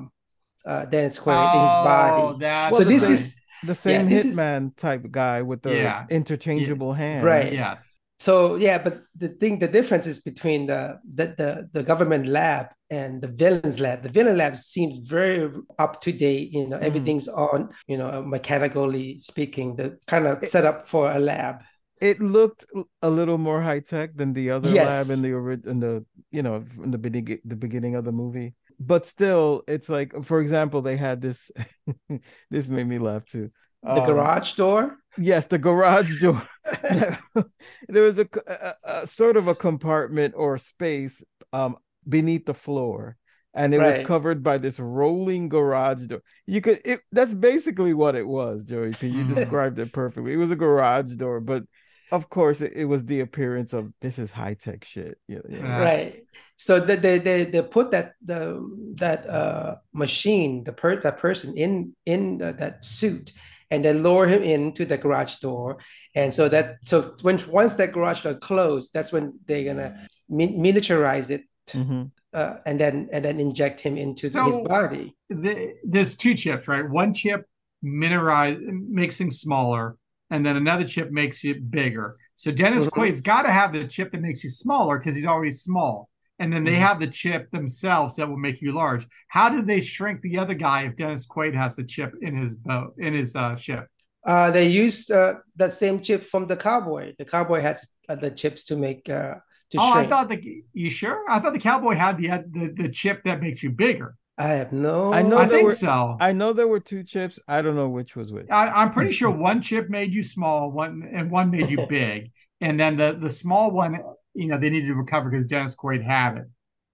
uh Dennis Quaid in his Oh, body. that's so this same- is the same this is- hitman type guy with the Yeah. interchangeable hand. Right. Yes. so yeah, but the thing, the difference is between the the the, the government lab and the villain's lab. The villain lab seems very up to date. You know, Mhm. everything's on. You know, mechanically speaking, the kind of set up for a lab. It looked a little more high tech than the other Yes. lab in the in the you know in the beginning the beginning of the movie. But still, it's like for example, they had this. this made me laugh too. The Um, garage door. Yes, the garage door. there was a, a, a sort of a compartment or space um beneath the floor, and it Right. was covered by this rolling garage door. You could it that's basically what it was, Joey P. You described it perfectly. It was a garage door, but of course it, it was the appearance of this is high tech shit. Yeah, yeah. Yeah. right so they, they they they put that the that uh machine the per that person in in the, that suit and then lower him into the garage door and so that so when once that garage door closed that's when they're gonna min- miniaturize it Mhm. uh, and then and then inject him into So- his body the, there's two chips, right? One chip mineralize makes things smaller, and then another chip makes it bigger. So Dennis Mhm. Quaid's got to have the chip that makes you smaller because he's already small, and then they Mhm. have the chip themselves that will make you large. How did they shrink the other guy if Dennis Quaid has the chip in his boat in his uh, ship? uh they used uh that same chip from the cowboy the cowboy has uh, the chips to make uh to Oh, shrink I thought the you sure? I thought the cowboy had the the, the chip that makes you bigger. I have no I know I there think were so. I know there were two chips. I don't know which was which. I, I'm pretty sure one chip made you small, one and one made you big, and then the the small one, you know, they needed to recover because Dennis Quaid had it.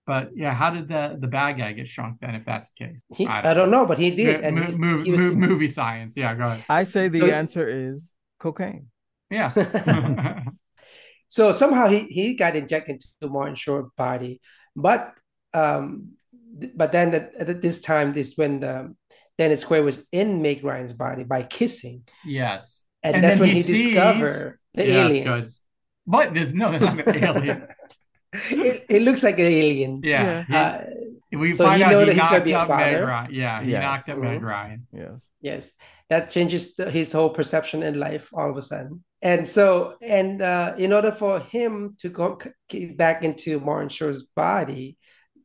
But yeah, how did the the bad guy get shrunk then? If that's the case, he, I don't know but he did Mo- and he- mov- he was- mov- movie science. Yeah, go ahead. I say the So- answer is cocaine. Yeah, So somehow he he got injected into Martin Short body, but um, th- but then at, at this time this when the Dennis Quaid was in Meg Ryan's body by kissing, yes, and, that's then when he, sees- discovered the Yes, alien. good. But there's no, not an alien. it, it looks like an alien. Yeah, he- Uh, we so find he out know he that he's knocked up Meg? Ryan. Yeah, he Yes. knocked up Meg Mhm. Ryan. Yes. Yes, that changes the, his whole perception in life all of a sudden. And so, and uh, in order for him to go c- back into Martin Short's body,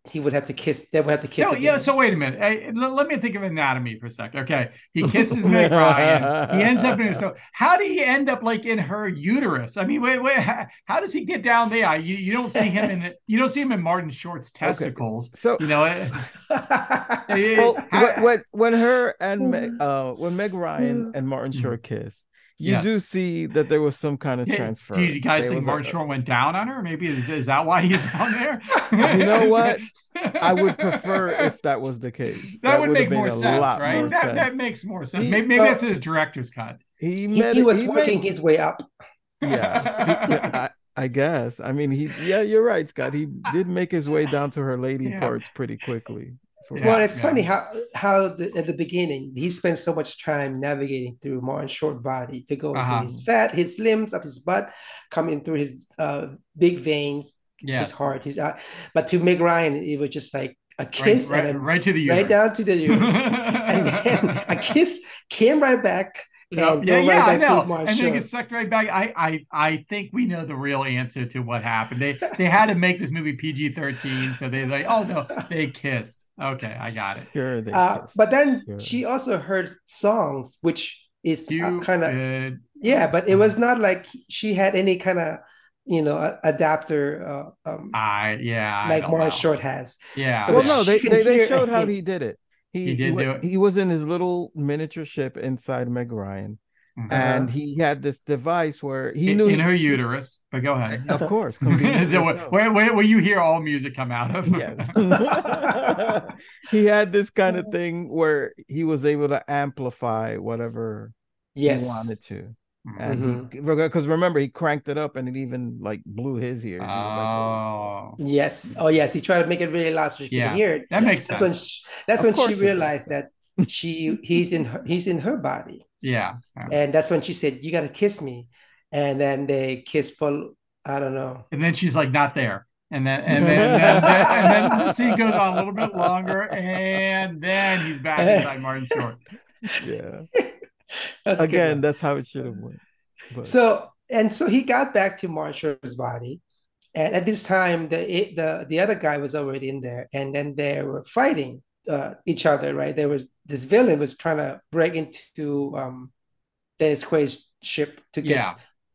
he would have to kiss. They would have to kiss. So again. yeah, so wait a minute. Hey, l- let me think of anatomy for a second. Okay, he kisses Meg Ryan. He ends up in her. So how did he end up like in her uterus? I mean, wait, wait. How, how does he get down there? You you don't see him in the, you don't see him in Martin Short's testicles. So you know. it- well, when, when when her and Meg, uh when Meg Ryan and Martin Mm-hmm. Short kiss, you Yes. do see that there was some kind of transfer. Do you guys There think was Martin Short went down on her? Maybe is, is that why he's down there? You know what? I would prefer if that was the case. That, would would've make more a sense, lot right? more That sense. that makes more sense. He- maybe maybe uh, that's a director's cut. He, he, he was he working made- his way up. yeah, He- yeah, I, I guess. I mean, he. Yeah, you're right, Scott. He did make his way down to her lady Yeah. parts pretty quickly. For- well, it's funny how how the, at the beginning he spent so much time navigating through Martin Short body to go Uh-huh. through his fat, his limbs, up his butt, coming through his uh, big veins, Yes. his heart, his uh, but to Meg Ryan, it was just like a kiss right, and then right to the right down to the uterus, and then a kiss came right back. Yeah, yeah, yeah, right I know. And then Short. get sucked right back. I, I, I think we know the real answer to what happened. They, they had to make this movie PG thirteen, so they like, oh no, they kissed. Okay, I got it. Sure, Uh, but then Sure. she also heard songs, which is kind of yeah, but it was not like she had any kind of you know a- adapter uh, um, I, yeah, like don't Martin. Short has. Yeah. So well, no, they, they, they showed how hint. he did it. He, He did wa- do it? He was in his little miniature ship inside Meg Ryan, Mhm. and he had this device where he in, knew in he- her uterus. But go ahead. Of course, conveniently So where, where, where, where you hear all music come out of. Yes. he had this kind of thing where he was able to amplify whatever Yes. he wanted to. Mm-hmm. And because remember he cranked it up and it even like blew his ears. He was Oh, Yes. Oh, yes. He tried to make it really loud so she Yeah, could hear it. that makes That's when sense. she, that's Of when she realized that she he's in her, he's in her body, yeah. and that's when she said, "You got to kiss me," and then they kiss for I don't know. And then she's like, not there. And then and then, and then, and then the scene goes on a little bit longer, and then he's back inside Martin Short. yeah. That's Again, one. that's how it should have went. But So and so he got back to Martin Short's body, and at this time the the the other guy was already in there, and then they were fighting uh, each other. Right? There was this villain was trying to break into um, Dennis Quaid's ship to get Yeah.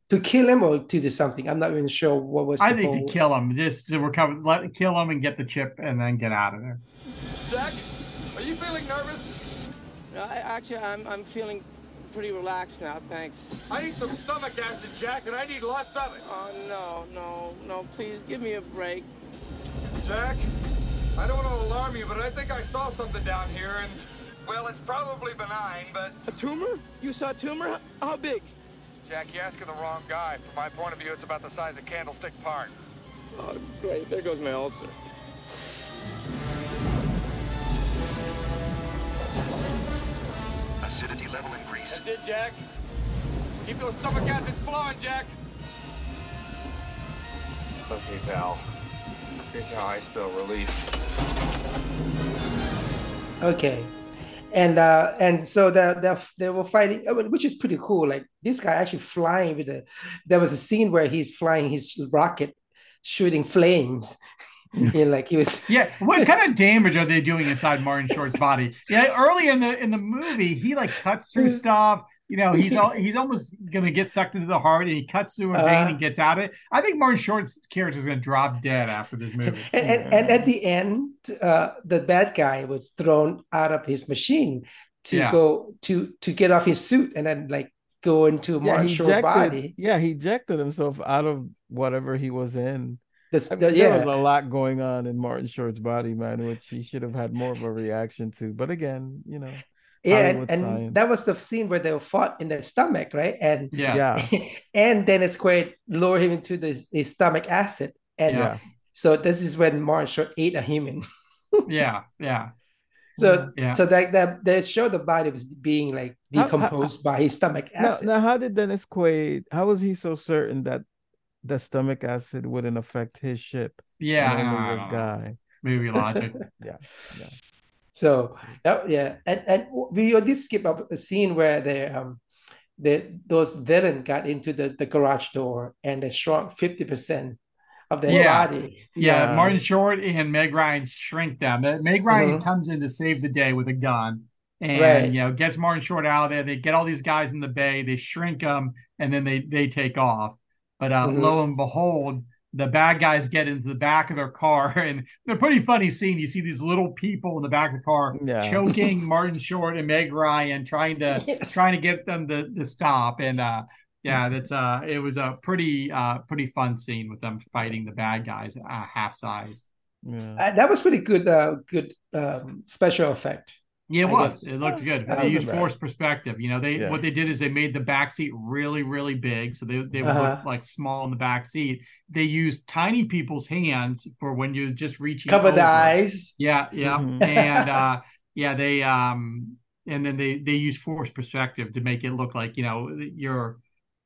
to kill him or to do something. I'm not even sure what was. I the think whole- to kill him, just to recover, let kill him and get the chip, and then get out of there. Jack, are you feeling nervous? I, actually, I'm, I'm feeling pretty relaxed now, thanks. I need some stomach acid, Jack, and I need lots of it. Oh, no, no, no, please give me a break. Jack, I don't want to alarm you, but I think I saw something down here, and well, it's probably benign, but A tumor? You saw a tumor? How big? Jack, you're asking the wrong guy. From my point of view, it's about the size of Candlestick Park. Oh, great. There goes my ulcer. Acidity level increase. that's it, Jack. Keep those stomach acids flowing, Jack. Okay, pal. Here's how I spell relief. Okay. And uh and so the, the they were fighting, which is pretty cool. Like this guy actually flying with a. There was a scene where he's flying his rocket, shooting flames. you know, like he was. Yeah, what kind of damage are they doing inside Martin Short's body? Yeah, early in the in the movie, he like cuts through stuff. You know, he's all, he's almost gonna get sucked into the heart, and he cuts through a vein Uh, and gets out of it. I think Martin Short's character is gonna drop dead after this movie. And, and, and at the end, uh, the bad guy was thrown out of his machine to Yeah. go to to get off his suit and then like go into yeah, Martin Short's body. yeah, he ejected himself out of whatever he was in. This, I mean, yeah. There was a lot going on in Martin Short's body, man, which he should have had more of a reaction to. But again, you know, Yeah, Hollywood and, and that was the scene where they were fought in the stomach, right? And Yeah. Yeah. and Dennis Quaid lured him into the his stomach acid, and Yeah. so this is when Martin Short ate a human. Yeah, yeah. So Yeah. so that that they showed the body was being like How- how- decomposed by his stomach Now, acid. now, how did Dennis Quaid? How was he so certain that the stomach acid wouldn't affect his ship? Yeah, and I only this guy. Movie logic. Yeah, yeah. So that, yeah, and and we did skip up a scene where the um the those villain got into the, the garage door and they shrunk fifty percent of their Yeah. body. Yeah, Yeah. Martin Short and Meg Ryan shrink them. Meg Ryan Mhm. comes in to save the day with a gun, and Right. you know gets Martin Short out of there. They get all these guys in the bay. They shrink them, and then they they take off. But uh, Mhm. lo and behold, the bad guys get into the back of their car, and they're pretty funny scene. You see these little people in the back of the car Yeah. choking Martin Short and Meg Ryan, trying to Yes. trying to get them to, to stop. And uh, yeah, that's uh, it was a pretty uh, pretty fun scene with them fighting the bad guys, uh, half sized. Yeah. Uh, that was pretty good. Uh, good um, special effect. Yeah, it I was. guess. It looked good. That They used bad. forced perspective. You know, they Yeah. what they did is they made the back seat really, really big, so they they look Uh-huh. like small in the back seat. They used tiny people's hands for when you're just reaching Cover the eyes. Yeah, yeah, Mhm. and uh, yeah, they um, and then they they use forced perspective to make it look like you know you're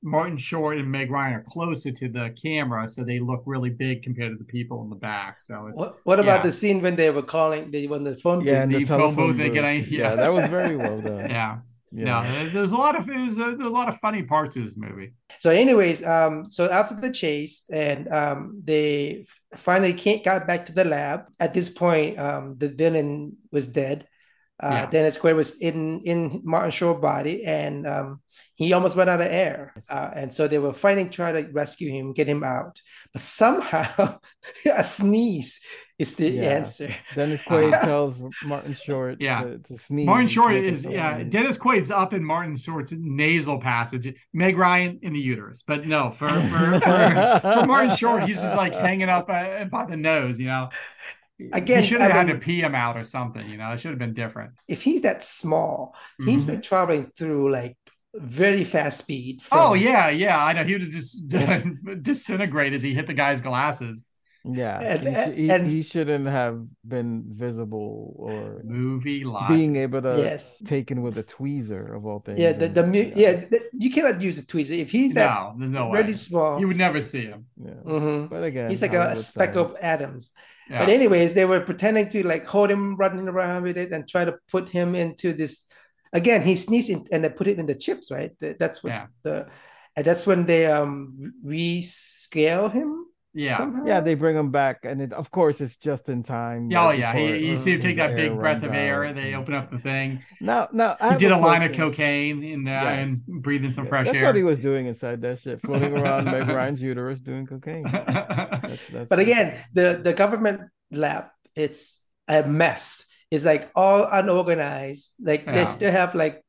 Martin Short and Meg Ryan are closer to the camera, so they look really big compared to the people in the back. So it's What, what about yeah. the scene when they were calling? They when the phone. Yeah, booth- and the the phone booth, they get booth. yeah. yeah. that was very well done. yeah. Yeah. No, there's a lot of there's a, there's a lot of funny parts of this movie. So, anyways, um, so after the chase, and um, they finally can't got back to the lab. At this point, um, the villain was dead. Uh, Yeah. Dennis Quaid was in in Martin Short body, and um, he almost went out of air. Uh, and so they were fighting, trying to rescue him, get him out. But somehow, a sneeze is the Yeah. answer. Dennis Quaid tells Martin Short Yeah. to, to sneeze. Martin Short is yeah. sneeze. Dennis Quaid's up in Martin Short's nasal passage. Meg Ryan in the uterus, but no for for, for, for Martin Short, he's just like hanging up uh, by the nose. You know, Again, he should have I had to mean- pee him out or something. You know, it should have been different. If he's that small, he's Mhm. like traveling through like very fast speed. Oh yeah, yeah. I know he would just disintegrate as he hit the guy's glasses. Yeah, And- he, sh- he, and- he shouldn't have been visible or Movie live. being able to Yes. taken with a tweezer of all things. Yeah, the, and- the mu- yeah, the, you cannot use a tweezer if he's that No, there's no really way. small. You would never see him. yeah. mm-hmm. But again, He's like a, Hollywood speck of atoms. Yeah. But anyways, they were pretending to like hold him running around with it and try to put him into this. Again, he sneezed in, and they put it in the chips, right? That's what Yeah. the and that's when they um rescale him. Yeah. somehow? Yeah, they bring him back, and it, of course, it's just in time. Oh right yeah, before he, you see him take that big breath runs of air. out. They open up the thing. No, no. I He did a line of cocaine and uh, Yes. and breathing some Yes, fresh That's air. what he was doing inside that shit, floating around Meg Ryan's uterus doing cocaine. That's, that's But again, the the government lab, it's a mess. It's like all unorganized. Like Yeah. they still have like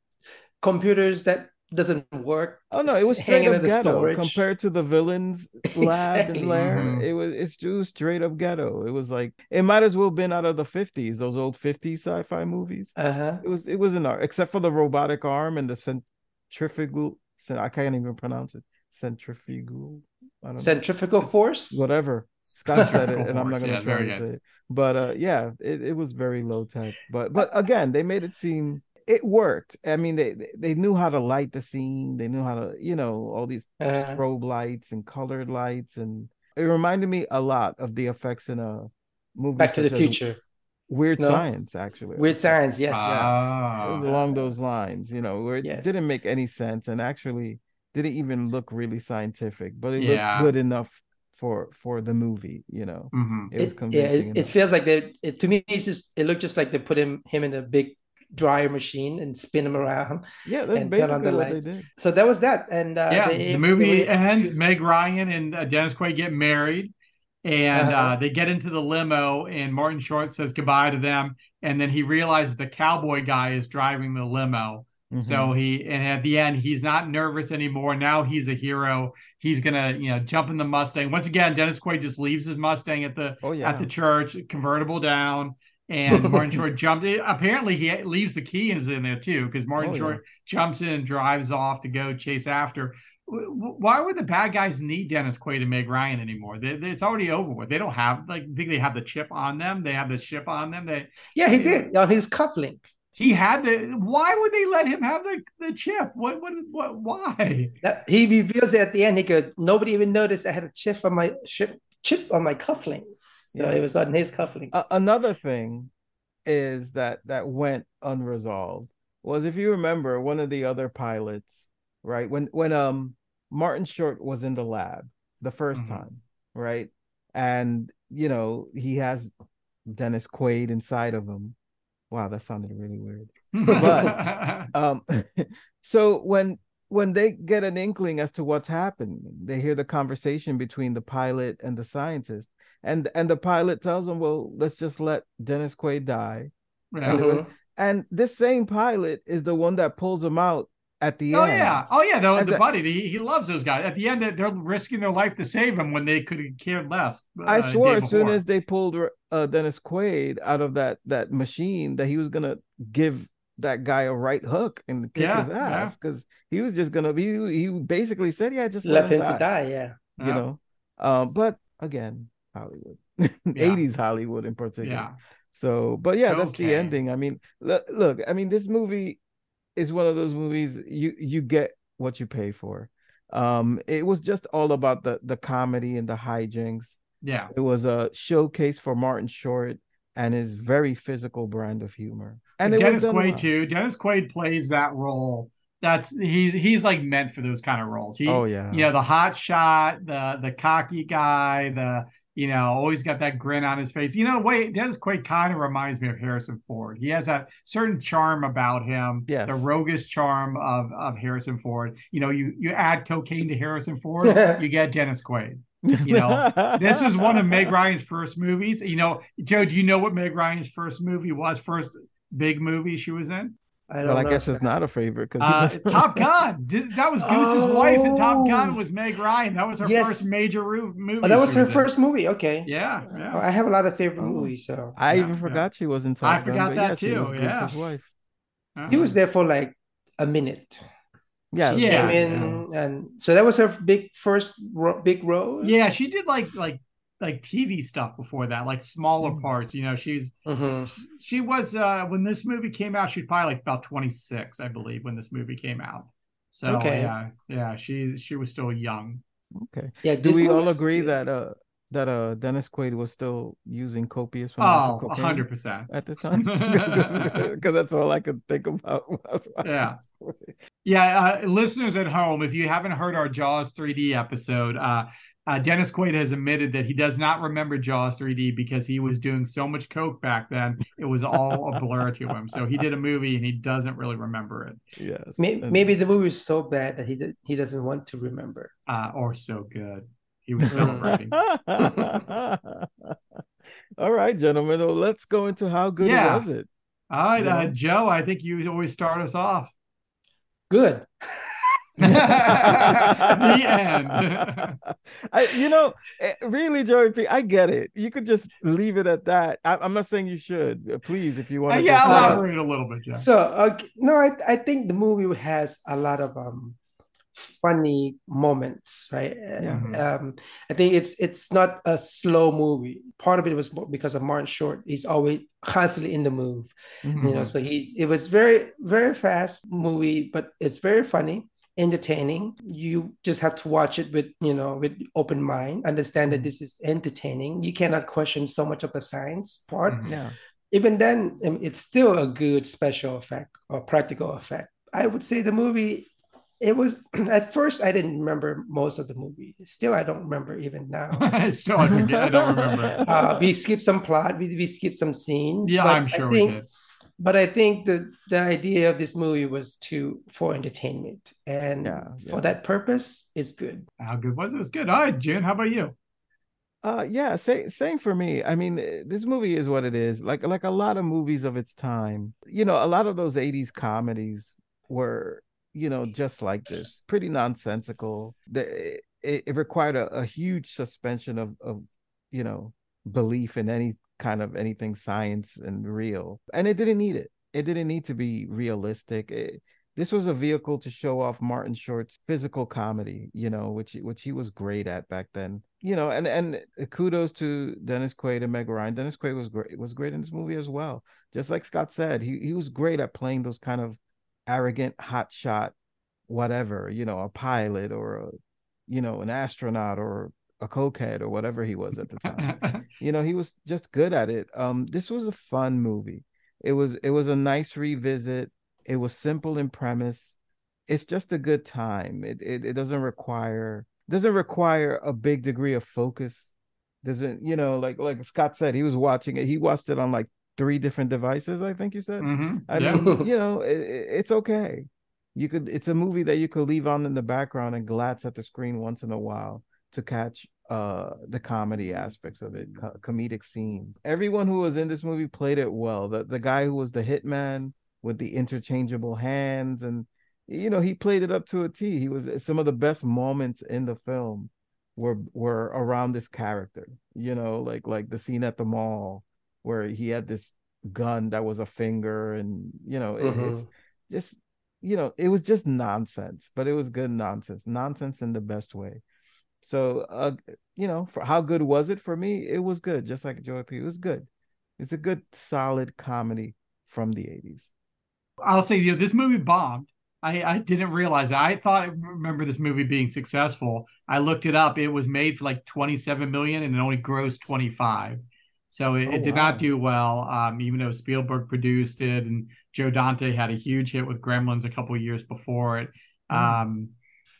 computers that doesn't work. Oh no, it was straight up ghetto storage. compared to the villain's lab Exactly. and lair. Mhm. It was it's just straight up ghetto. It was like it might as well been out of the fifties, those old fifties sci-fi movies. Uh-huh. It was it was an art, except for the robotic arm and the centrifugal. I can't even pronounce it. Centrifugal. I don't know. Centrifugal force. Whatever. Scott said it, and I'm not force, gonna try to say it. But uh, yeah, it, it was very low tech. But but again, they made it seem it worked. I mean, they they- they knew how to light the scene. They knew how to, you know, all these Uh-huh. strobe lights and colored lights, and it reminded me a lot of the effects in a movie. Back to the Future. Weird No? Science, actually. Weird Science, yes. Ah. It was along those lines, you know, where it Yes. didn't make any sense and actually didn't even look really scientific, but it Yeah. looked good enough for for the movie, you know. Mhm. It was It, yeah, convincing. it, it feels like they. It, to me, it's just. It looked just like they put him him in a big dryer machine and spin them around. yeah, that's and turn on basically the what lights. they did. So that was that, and uh, yeah, they- the movie they- ends. Meg Ryan and uh, Dennis Quaid get married, and Uh-huh. uh, they get into the limo. And Martin Short says goodbye to them, and then he realizes the cowboy guy is driving the limo. So Mhm. he and at the end he's not nervous anymore. Now he's a hero. He's gonna you know jump in the Mustang once again. Dennis Quaid just leaves his Mustang at the Oh yeah. at the church, convertible down, and Martin Short jumped. in. Apparently, he leaves the key is in there too, because Martin Oh, yeah. Short jumps in and drives off to go chase after. Why would the bad guys need Dennis Quaid and Meg Ryan anymore? They, they- it's already over with. They don't have like think they have the chip on them. They have the chip on them. They yeah, he did on his cufflink. he had the. Why would they let him have the the chip? What what what? Why? That, he reveals it at the end. He goes, "Nobody even noticed I had a chip on my chip chip on my cufflinks." So Yeah. it was on his cufflinks. A- another thing is that that went unresolved was if you remember one of the other pilots, right? When when um Martin Short was in the lab the 1st Mhm. time, right? and you know he has Dennis Quaid inside of him. Wow, that sounded really weird. But um, so when when they get an inkling as to what's happened, they hear the conversation between the pilot and the scientist, and and the pilot tells him, "Well, let's just let Dennis Quaid die." And, they went- and this same pilot is the one that pulls him out at the Oh end. Oh yeah, oh yeah, the, the the- buddy, he, he loves those guys. At the end, they're- they're risking their life to save him when they could have cared less. I uh, swore day as soon as they pulled uh, Dennis Quaid out of that that machine that he was gonna give that guy a right hook and kick Yeah, his ass because he was just gonna be. He basically said, "Yeah, just Left let him to die. Yeah. You know, um, but again, Hollywood, eighties Hollywood in particular. Yeah. So, but yeah, that's the ending. I mean, look, look, I mean, this movie is one of those movies you you get what you pay for. Um, it was just all about the the comedy and the hijinks. Yeah. It was a showcase for Martin Short and his very physical brand of humor. And Dennis Quaid well. too. Dennis Quaid plays that role. That's he's he's like meant for those kind of roles. He, Oh, yeah. you know the hot shot, the the cocky guy, the you know always got that grin on his face. You know, wait, Dennis Quaid kind of reminds me of Harrison Ford. He has that certain charm about him. Yes. the roguish charm of of Harrison Ford. You know, you you add cocaine to Harrison Ford, you get Dennis Quaid. You know, this was one of Meg Ryan's first movies. You know, Joe, do you know what Meg Ryan's first movie was? First big movie she was in? I don't Well, I guess it's not a favorite Uh, because Top Gun. Did- That was Goose's wife and Top Gun Oh. was Meg Ryan. That was her Yes. first major ro- movie. Oh, that was her in. first movie. Okay. Yeah, yeah. I have a lot of favorite movies. So I Yeah, even yeah. forgot she was in Top I Gun, I forgot but that yeah, she too, was yeah. Goose's wife. he was there for like a minute. Yeah, Yeah, came in, and so that was her big first ro- big role. Yeah, she did like like like TV stuff before that, like smaller Mm. parts. You know, she's Mhm. she was uh when this movie came out, she was probably like about 26, I believe, when this movie came out. So Okay. yeah, yeah, she she was still young. Okay. Yeah, Do we Disney all was- agree that uh that uh Dennis Quaid was still using copious Oh, amounts of cocaine 100%. at this time? Because that's all I could think about. when I was watching Yeah. this movie. Yeah, uh, listeners at home, if you haven't heard our Jaws 3D episode, uh, uh, Dennis Quaid has admitted that he does not remember Jaws 3D because he was doing so much coke back then; it was all a blur to him. So he did a movie and he doesn't really remember it, Yes. May- and- Maybe the movie was so bad that he did, he doesn't want to remember. uh, or so good. He was celebrating. all right, gentlemen. Well, let's go into how good Yeah. was it? All right, You uh. Joe, I think you always start us off. Good. The end. I, you know, eh, really, Joey P, I get it. You could just leave it at that. I, I'm not saying you should. Uh, Please, if you want Uh, to. yeah, Uh, elaborate a little bit, Joe. So uh, no, I I think the movie has a lot of um funny moments, right? Yeah. Um, I think it's it's not a slow movie. Part of it was because of Martin Short. He's always constantly in the move, Mm-hmm. you know. So he's it was very very fast movie, but it's very funny, entertaining. You just have to watch it with you know with open mind, understand that this is entertaining. You cannot question so much of the science part. Yeah. even then um, it's still a good special effect or practical effect i would say the movie it was at first i didn't remember most of the movie still i don't remember even now Still, I forget. I don't remember. uh, we skipped some plot we, we skipped some scenes Yeah, I'm I sure think- we did. But i think the the idea of this movie was to for entertainment and Yeah, for that purpose it's good How good was it? It was good. All right, Jen, how about you? Uh yeah, same same for me. I mean, this movie is what it is. Like like a lot of movies of its time. You know, a lot of those 80s comedies were, you know, just like this. Pretty nonsensical. The, it, it required a, a huge suspension of of, you know, belief in any kind of anything science and real. And it didn't need it. It didn't need to be realistic. It, this was a vehicle to show off Martin Short's physical comedy, you know, which which he was great at back then. You know, and and kudos to Dennis Quaid and Meg Ryan. Dennis Quaid was great was great in this movie as well. Just like Scott said, he he was great at playing those kind of arrogant hotshot whatever, you know, a pilot or a you know, an astronaut or a cokehead or whatever he was at the time. you know, he was just good at it. Um this was a fun movie. It was it was a nice revisit. It was simple in premise. It's just a good time. It it, it doesn't require doesn't require a big degree of focus. doesn't you know like like Scott said he was watching it he watched it on like three different devices I think you said Mhm. I Yeah. mean you know it- it's okay you could it's a movie that you could leave on in the background and glance at the screen once in a while to catch uh the comedy aspects of it co- comedic scenes. Everyone who was in this movie played it well. The the guy who was the hitman with the interchangeable hands and you know he played it up to a T. He was some of the best moments in the film were were around this character you know like like the scene at the mall where he had this gun that was a finger and you know it- it's Mhm. just you know it was just nonsense but it was good nonsense. Nonsense in the best way so uh you know for how good was it for me it was good just like Joey P it was good it's a good solid comedy from the 80s I'll say you know, this movie bombed. I, I didn't realize that. I thought I remember this movie being successful. I looked it up. It was made for like 27 million and it only grossed 25. So it, Oh, it did wow. not do well, um, even though Spielberg produced it and Joe Dante had a huge hit with Gremlins a couple years before it. Mm. Um,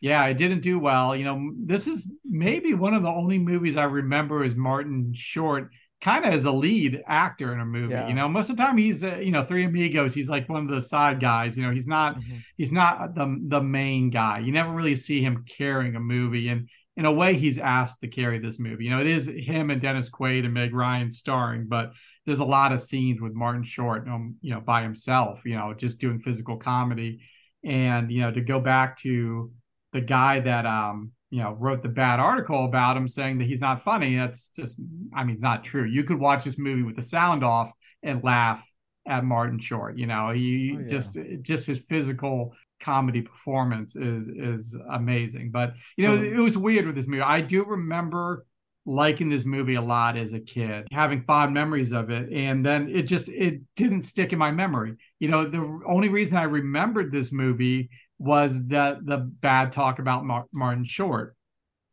yeah, it didn't do well. You know, this is maybe one of the only movies I remember is Martin Short kind of as a lead actor in a movie. Yeah. You know, most of the time he's uh, you know Three Amigos. He's like one of the side guys. You know, he's not Mm-hmm. he's not the the main guy. You never really see him carrying a movie, and in a way, he's asked to carry this movie. You know, it is him and Dennis Quaid and Meg Ryan starring, but there's a lot of scenes with Martin Short, um, you know, by himself. You know, just doing physical comedy, and you know, to go back to the guy that um you know wrote the bad article about him saying that he's not funny. That's just i mean not true. You could watch this movie with the sound off and laugh at martin short you know? He Oh, yeah. just just his physical comedy performance is is amazing. But you know Oh. it was weird with this movie. I do remember liking this movie a lot as a kid having fond memories of it. And then it just it didn't stick in my memory. You know the only reason i remembered this movie was the the bad talk about Mar- martin short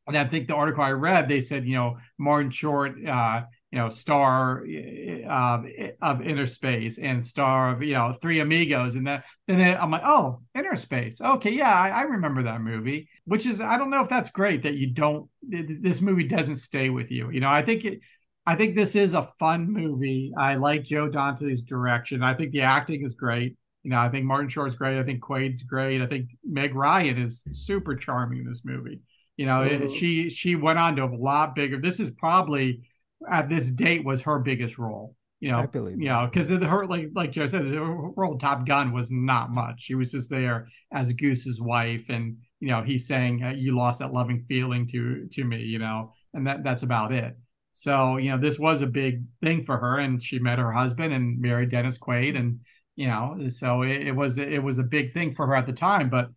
and I think the article I read, they said, you know, Martin Short, uh, you know, star of of Innerspace and star of you know Three Amigos, and that. Then it- I'm like, oh, Innerspace. Okay, yeah, I, I remember that movie. Which is, I don't know if that's great that you don't. th- This movie doesn't stay with you. You know, I think it. I think this is a fun movie. I like Joe Dante's direction. I think the acting is great. You know, I think Martin Short's great. I think Quaid's great. I think Meg Ryan is super charming in this movie. You know, it- Mhm. she she went on to a lot bigger. This is probably at this date was her biggest role. You know, I believe you know, because her like like Joe said, her role Top Gun was not much. She was just there as Goose's wife, and you know, he's saying you lost that loving feeling to to me. You know, and that that's about it. So you know, this was a big thing for her, and she met her husband and married Dennis Quaid, and you know, so it, it was it was a big thing for her at the time, but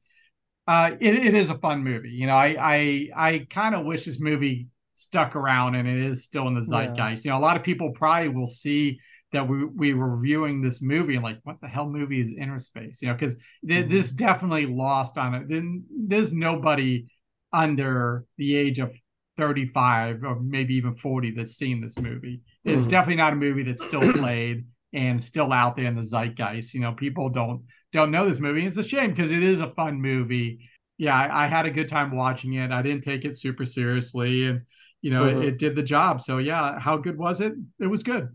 uh, it, it is a fun movie. You know, I I I kind of wish this movie stuck around and it is still in the Yeah. zeitgeist. You know, a lot of people probably will see that we we were reviewing this movie and like, what the hell movie is Innerspace? You know, because th- this definitely lost on it. Then there's nobody under the age of 35 or maybe even 40 that's seen this movie. It's Mhm. definitely not a movie that's still played and still out there in the zeitgeist. You know, people don't don't know this movie. It's a shame because it is a fun movie. Yeah, I, I had a good time watching it. I didn't take it super seriously, and you know, Mhm. it, it did the job. So yeah, how good was it? It was good.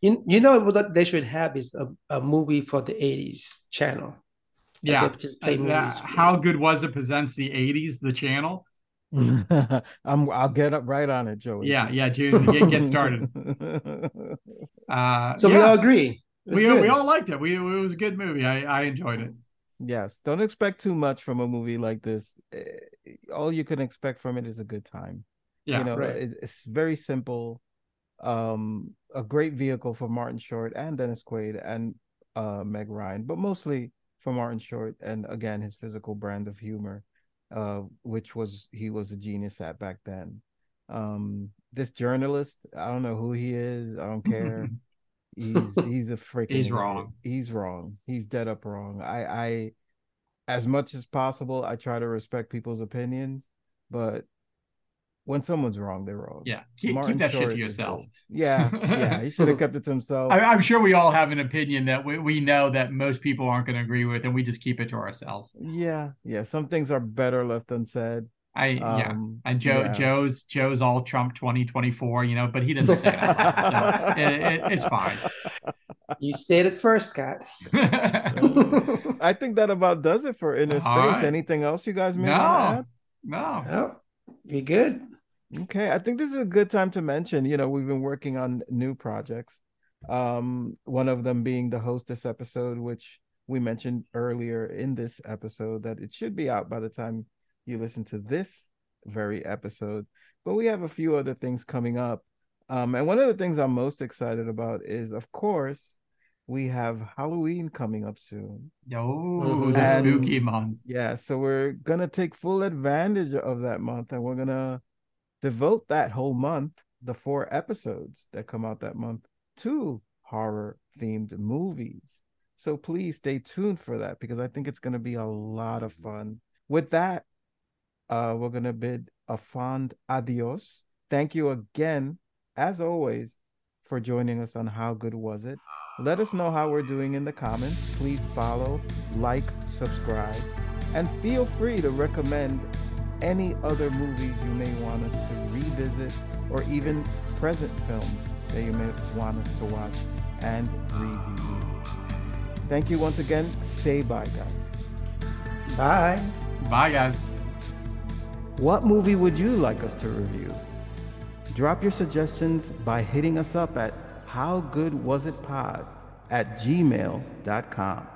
You, you know what they should have is a, a movie for the 80s channel. Yeah. just play Uh, movies. how good was it? Presents the '80s, the channel. I'm I'll get up right on it, Joey. Yeah, yeah, June, get, get started. Uh, So we all agree. We good. we all liked it. We it was a good movie. I I enjoyed it. Yes, don't expect too much from a movie like this. Eh, All you can expect from it is a good time. Yeah, you know, right. it, it's very simple. Um, a great vehicle for Martin Short and Dennis Quaid and uh Meg Ryan, but mostly for Martin Short and again his physical brand of humor, uh, which was he was a genius at back then. Um, this journalist, I don't know who he is. I don't care. he's he's a freaking He's wrong. He's wrong. He's dead up wrong. I I as much as possible I try to respect people's opinions, but when someone's wrong, they're wrong. Yeah, keep, keep that shit to yourself. good. Yeah, yeah. He should have kept it to himself. I, I'm sure we all have an opinion that we, we know that most people aren't going to agree with, and we just keep it to ourselves. Yeah, yeah. Some things are better left unsaid. I yeah, Um, and Joe yeah. Joe's Joe's all Trump twenty twenty four, you know, but he doesn't say that, so it, it, it's fine. You said it first, Scott. I think that about does it for Innerspace. All right. Anything else you guys may want No, to no. Oh, be good. Add? Okay, I think this is a good time to mention. You know, we've been working on new projects. Um, one of them being the hostess episode, which we mentioned earlier in this episode that it should be out by the time you listen to this very episode. But we have a few other things coming up. Um, and one of the things I'm most excited about is, of course, we have Halloween coming up soon. Oh, the And- spooky month. Yeah, so we're gonna take full advantage of that month and we're gonna devote that whole month, the four episodes that come out that month, to horror themed movies. So please stay tuned for that because I think it's gonna be a lot of fun. With that, uh, we're gonna bid a fond adios. Thank you again, as always, for joining us on How Good Was It? Let us know how we're doing in the comments. Please follow, like, subscribe, and feel free to recommend any other movies you may want us to revisit or even present films that you may want us to watch and review. Thank you once again. Say bye, guys. Bye. Bye, guys. What movie would you like us to review? Drop your suggestions by hitting us up at howgoodwasitpod at gmail.com.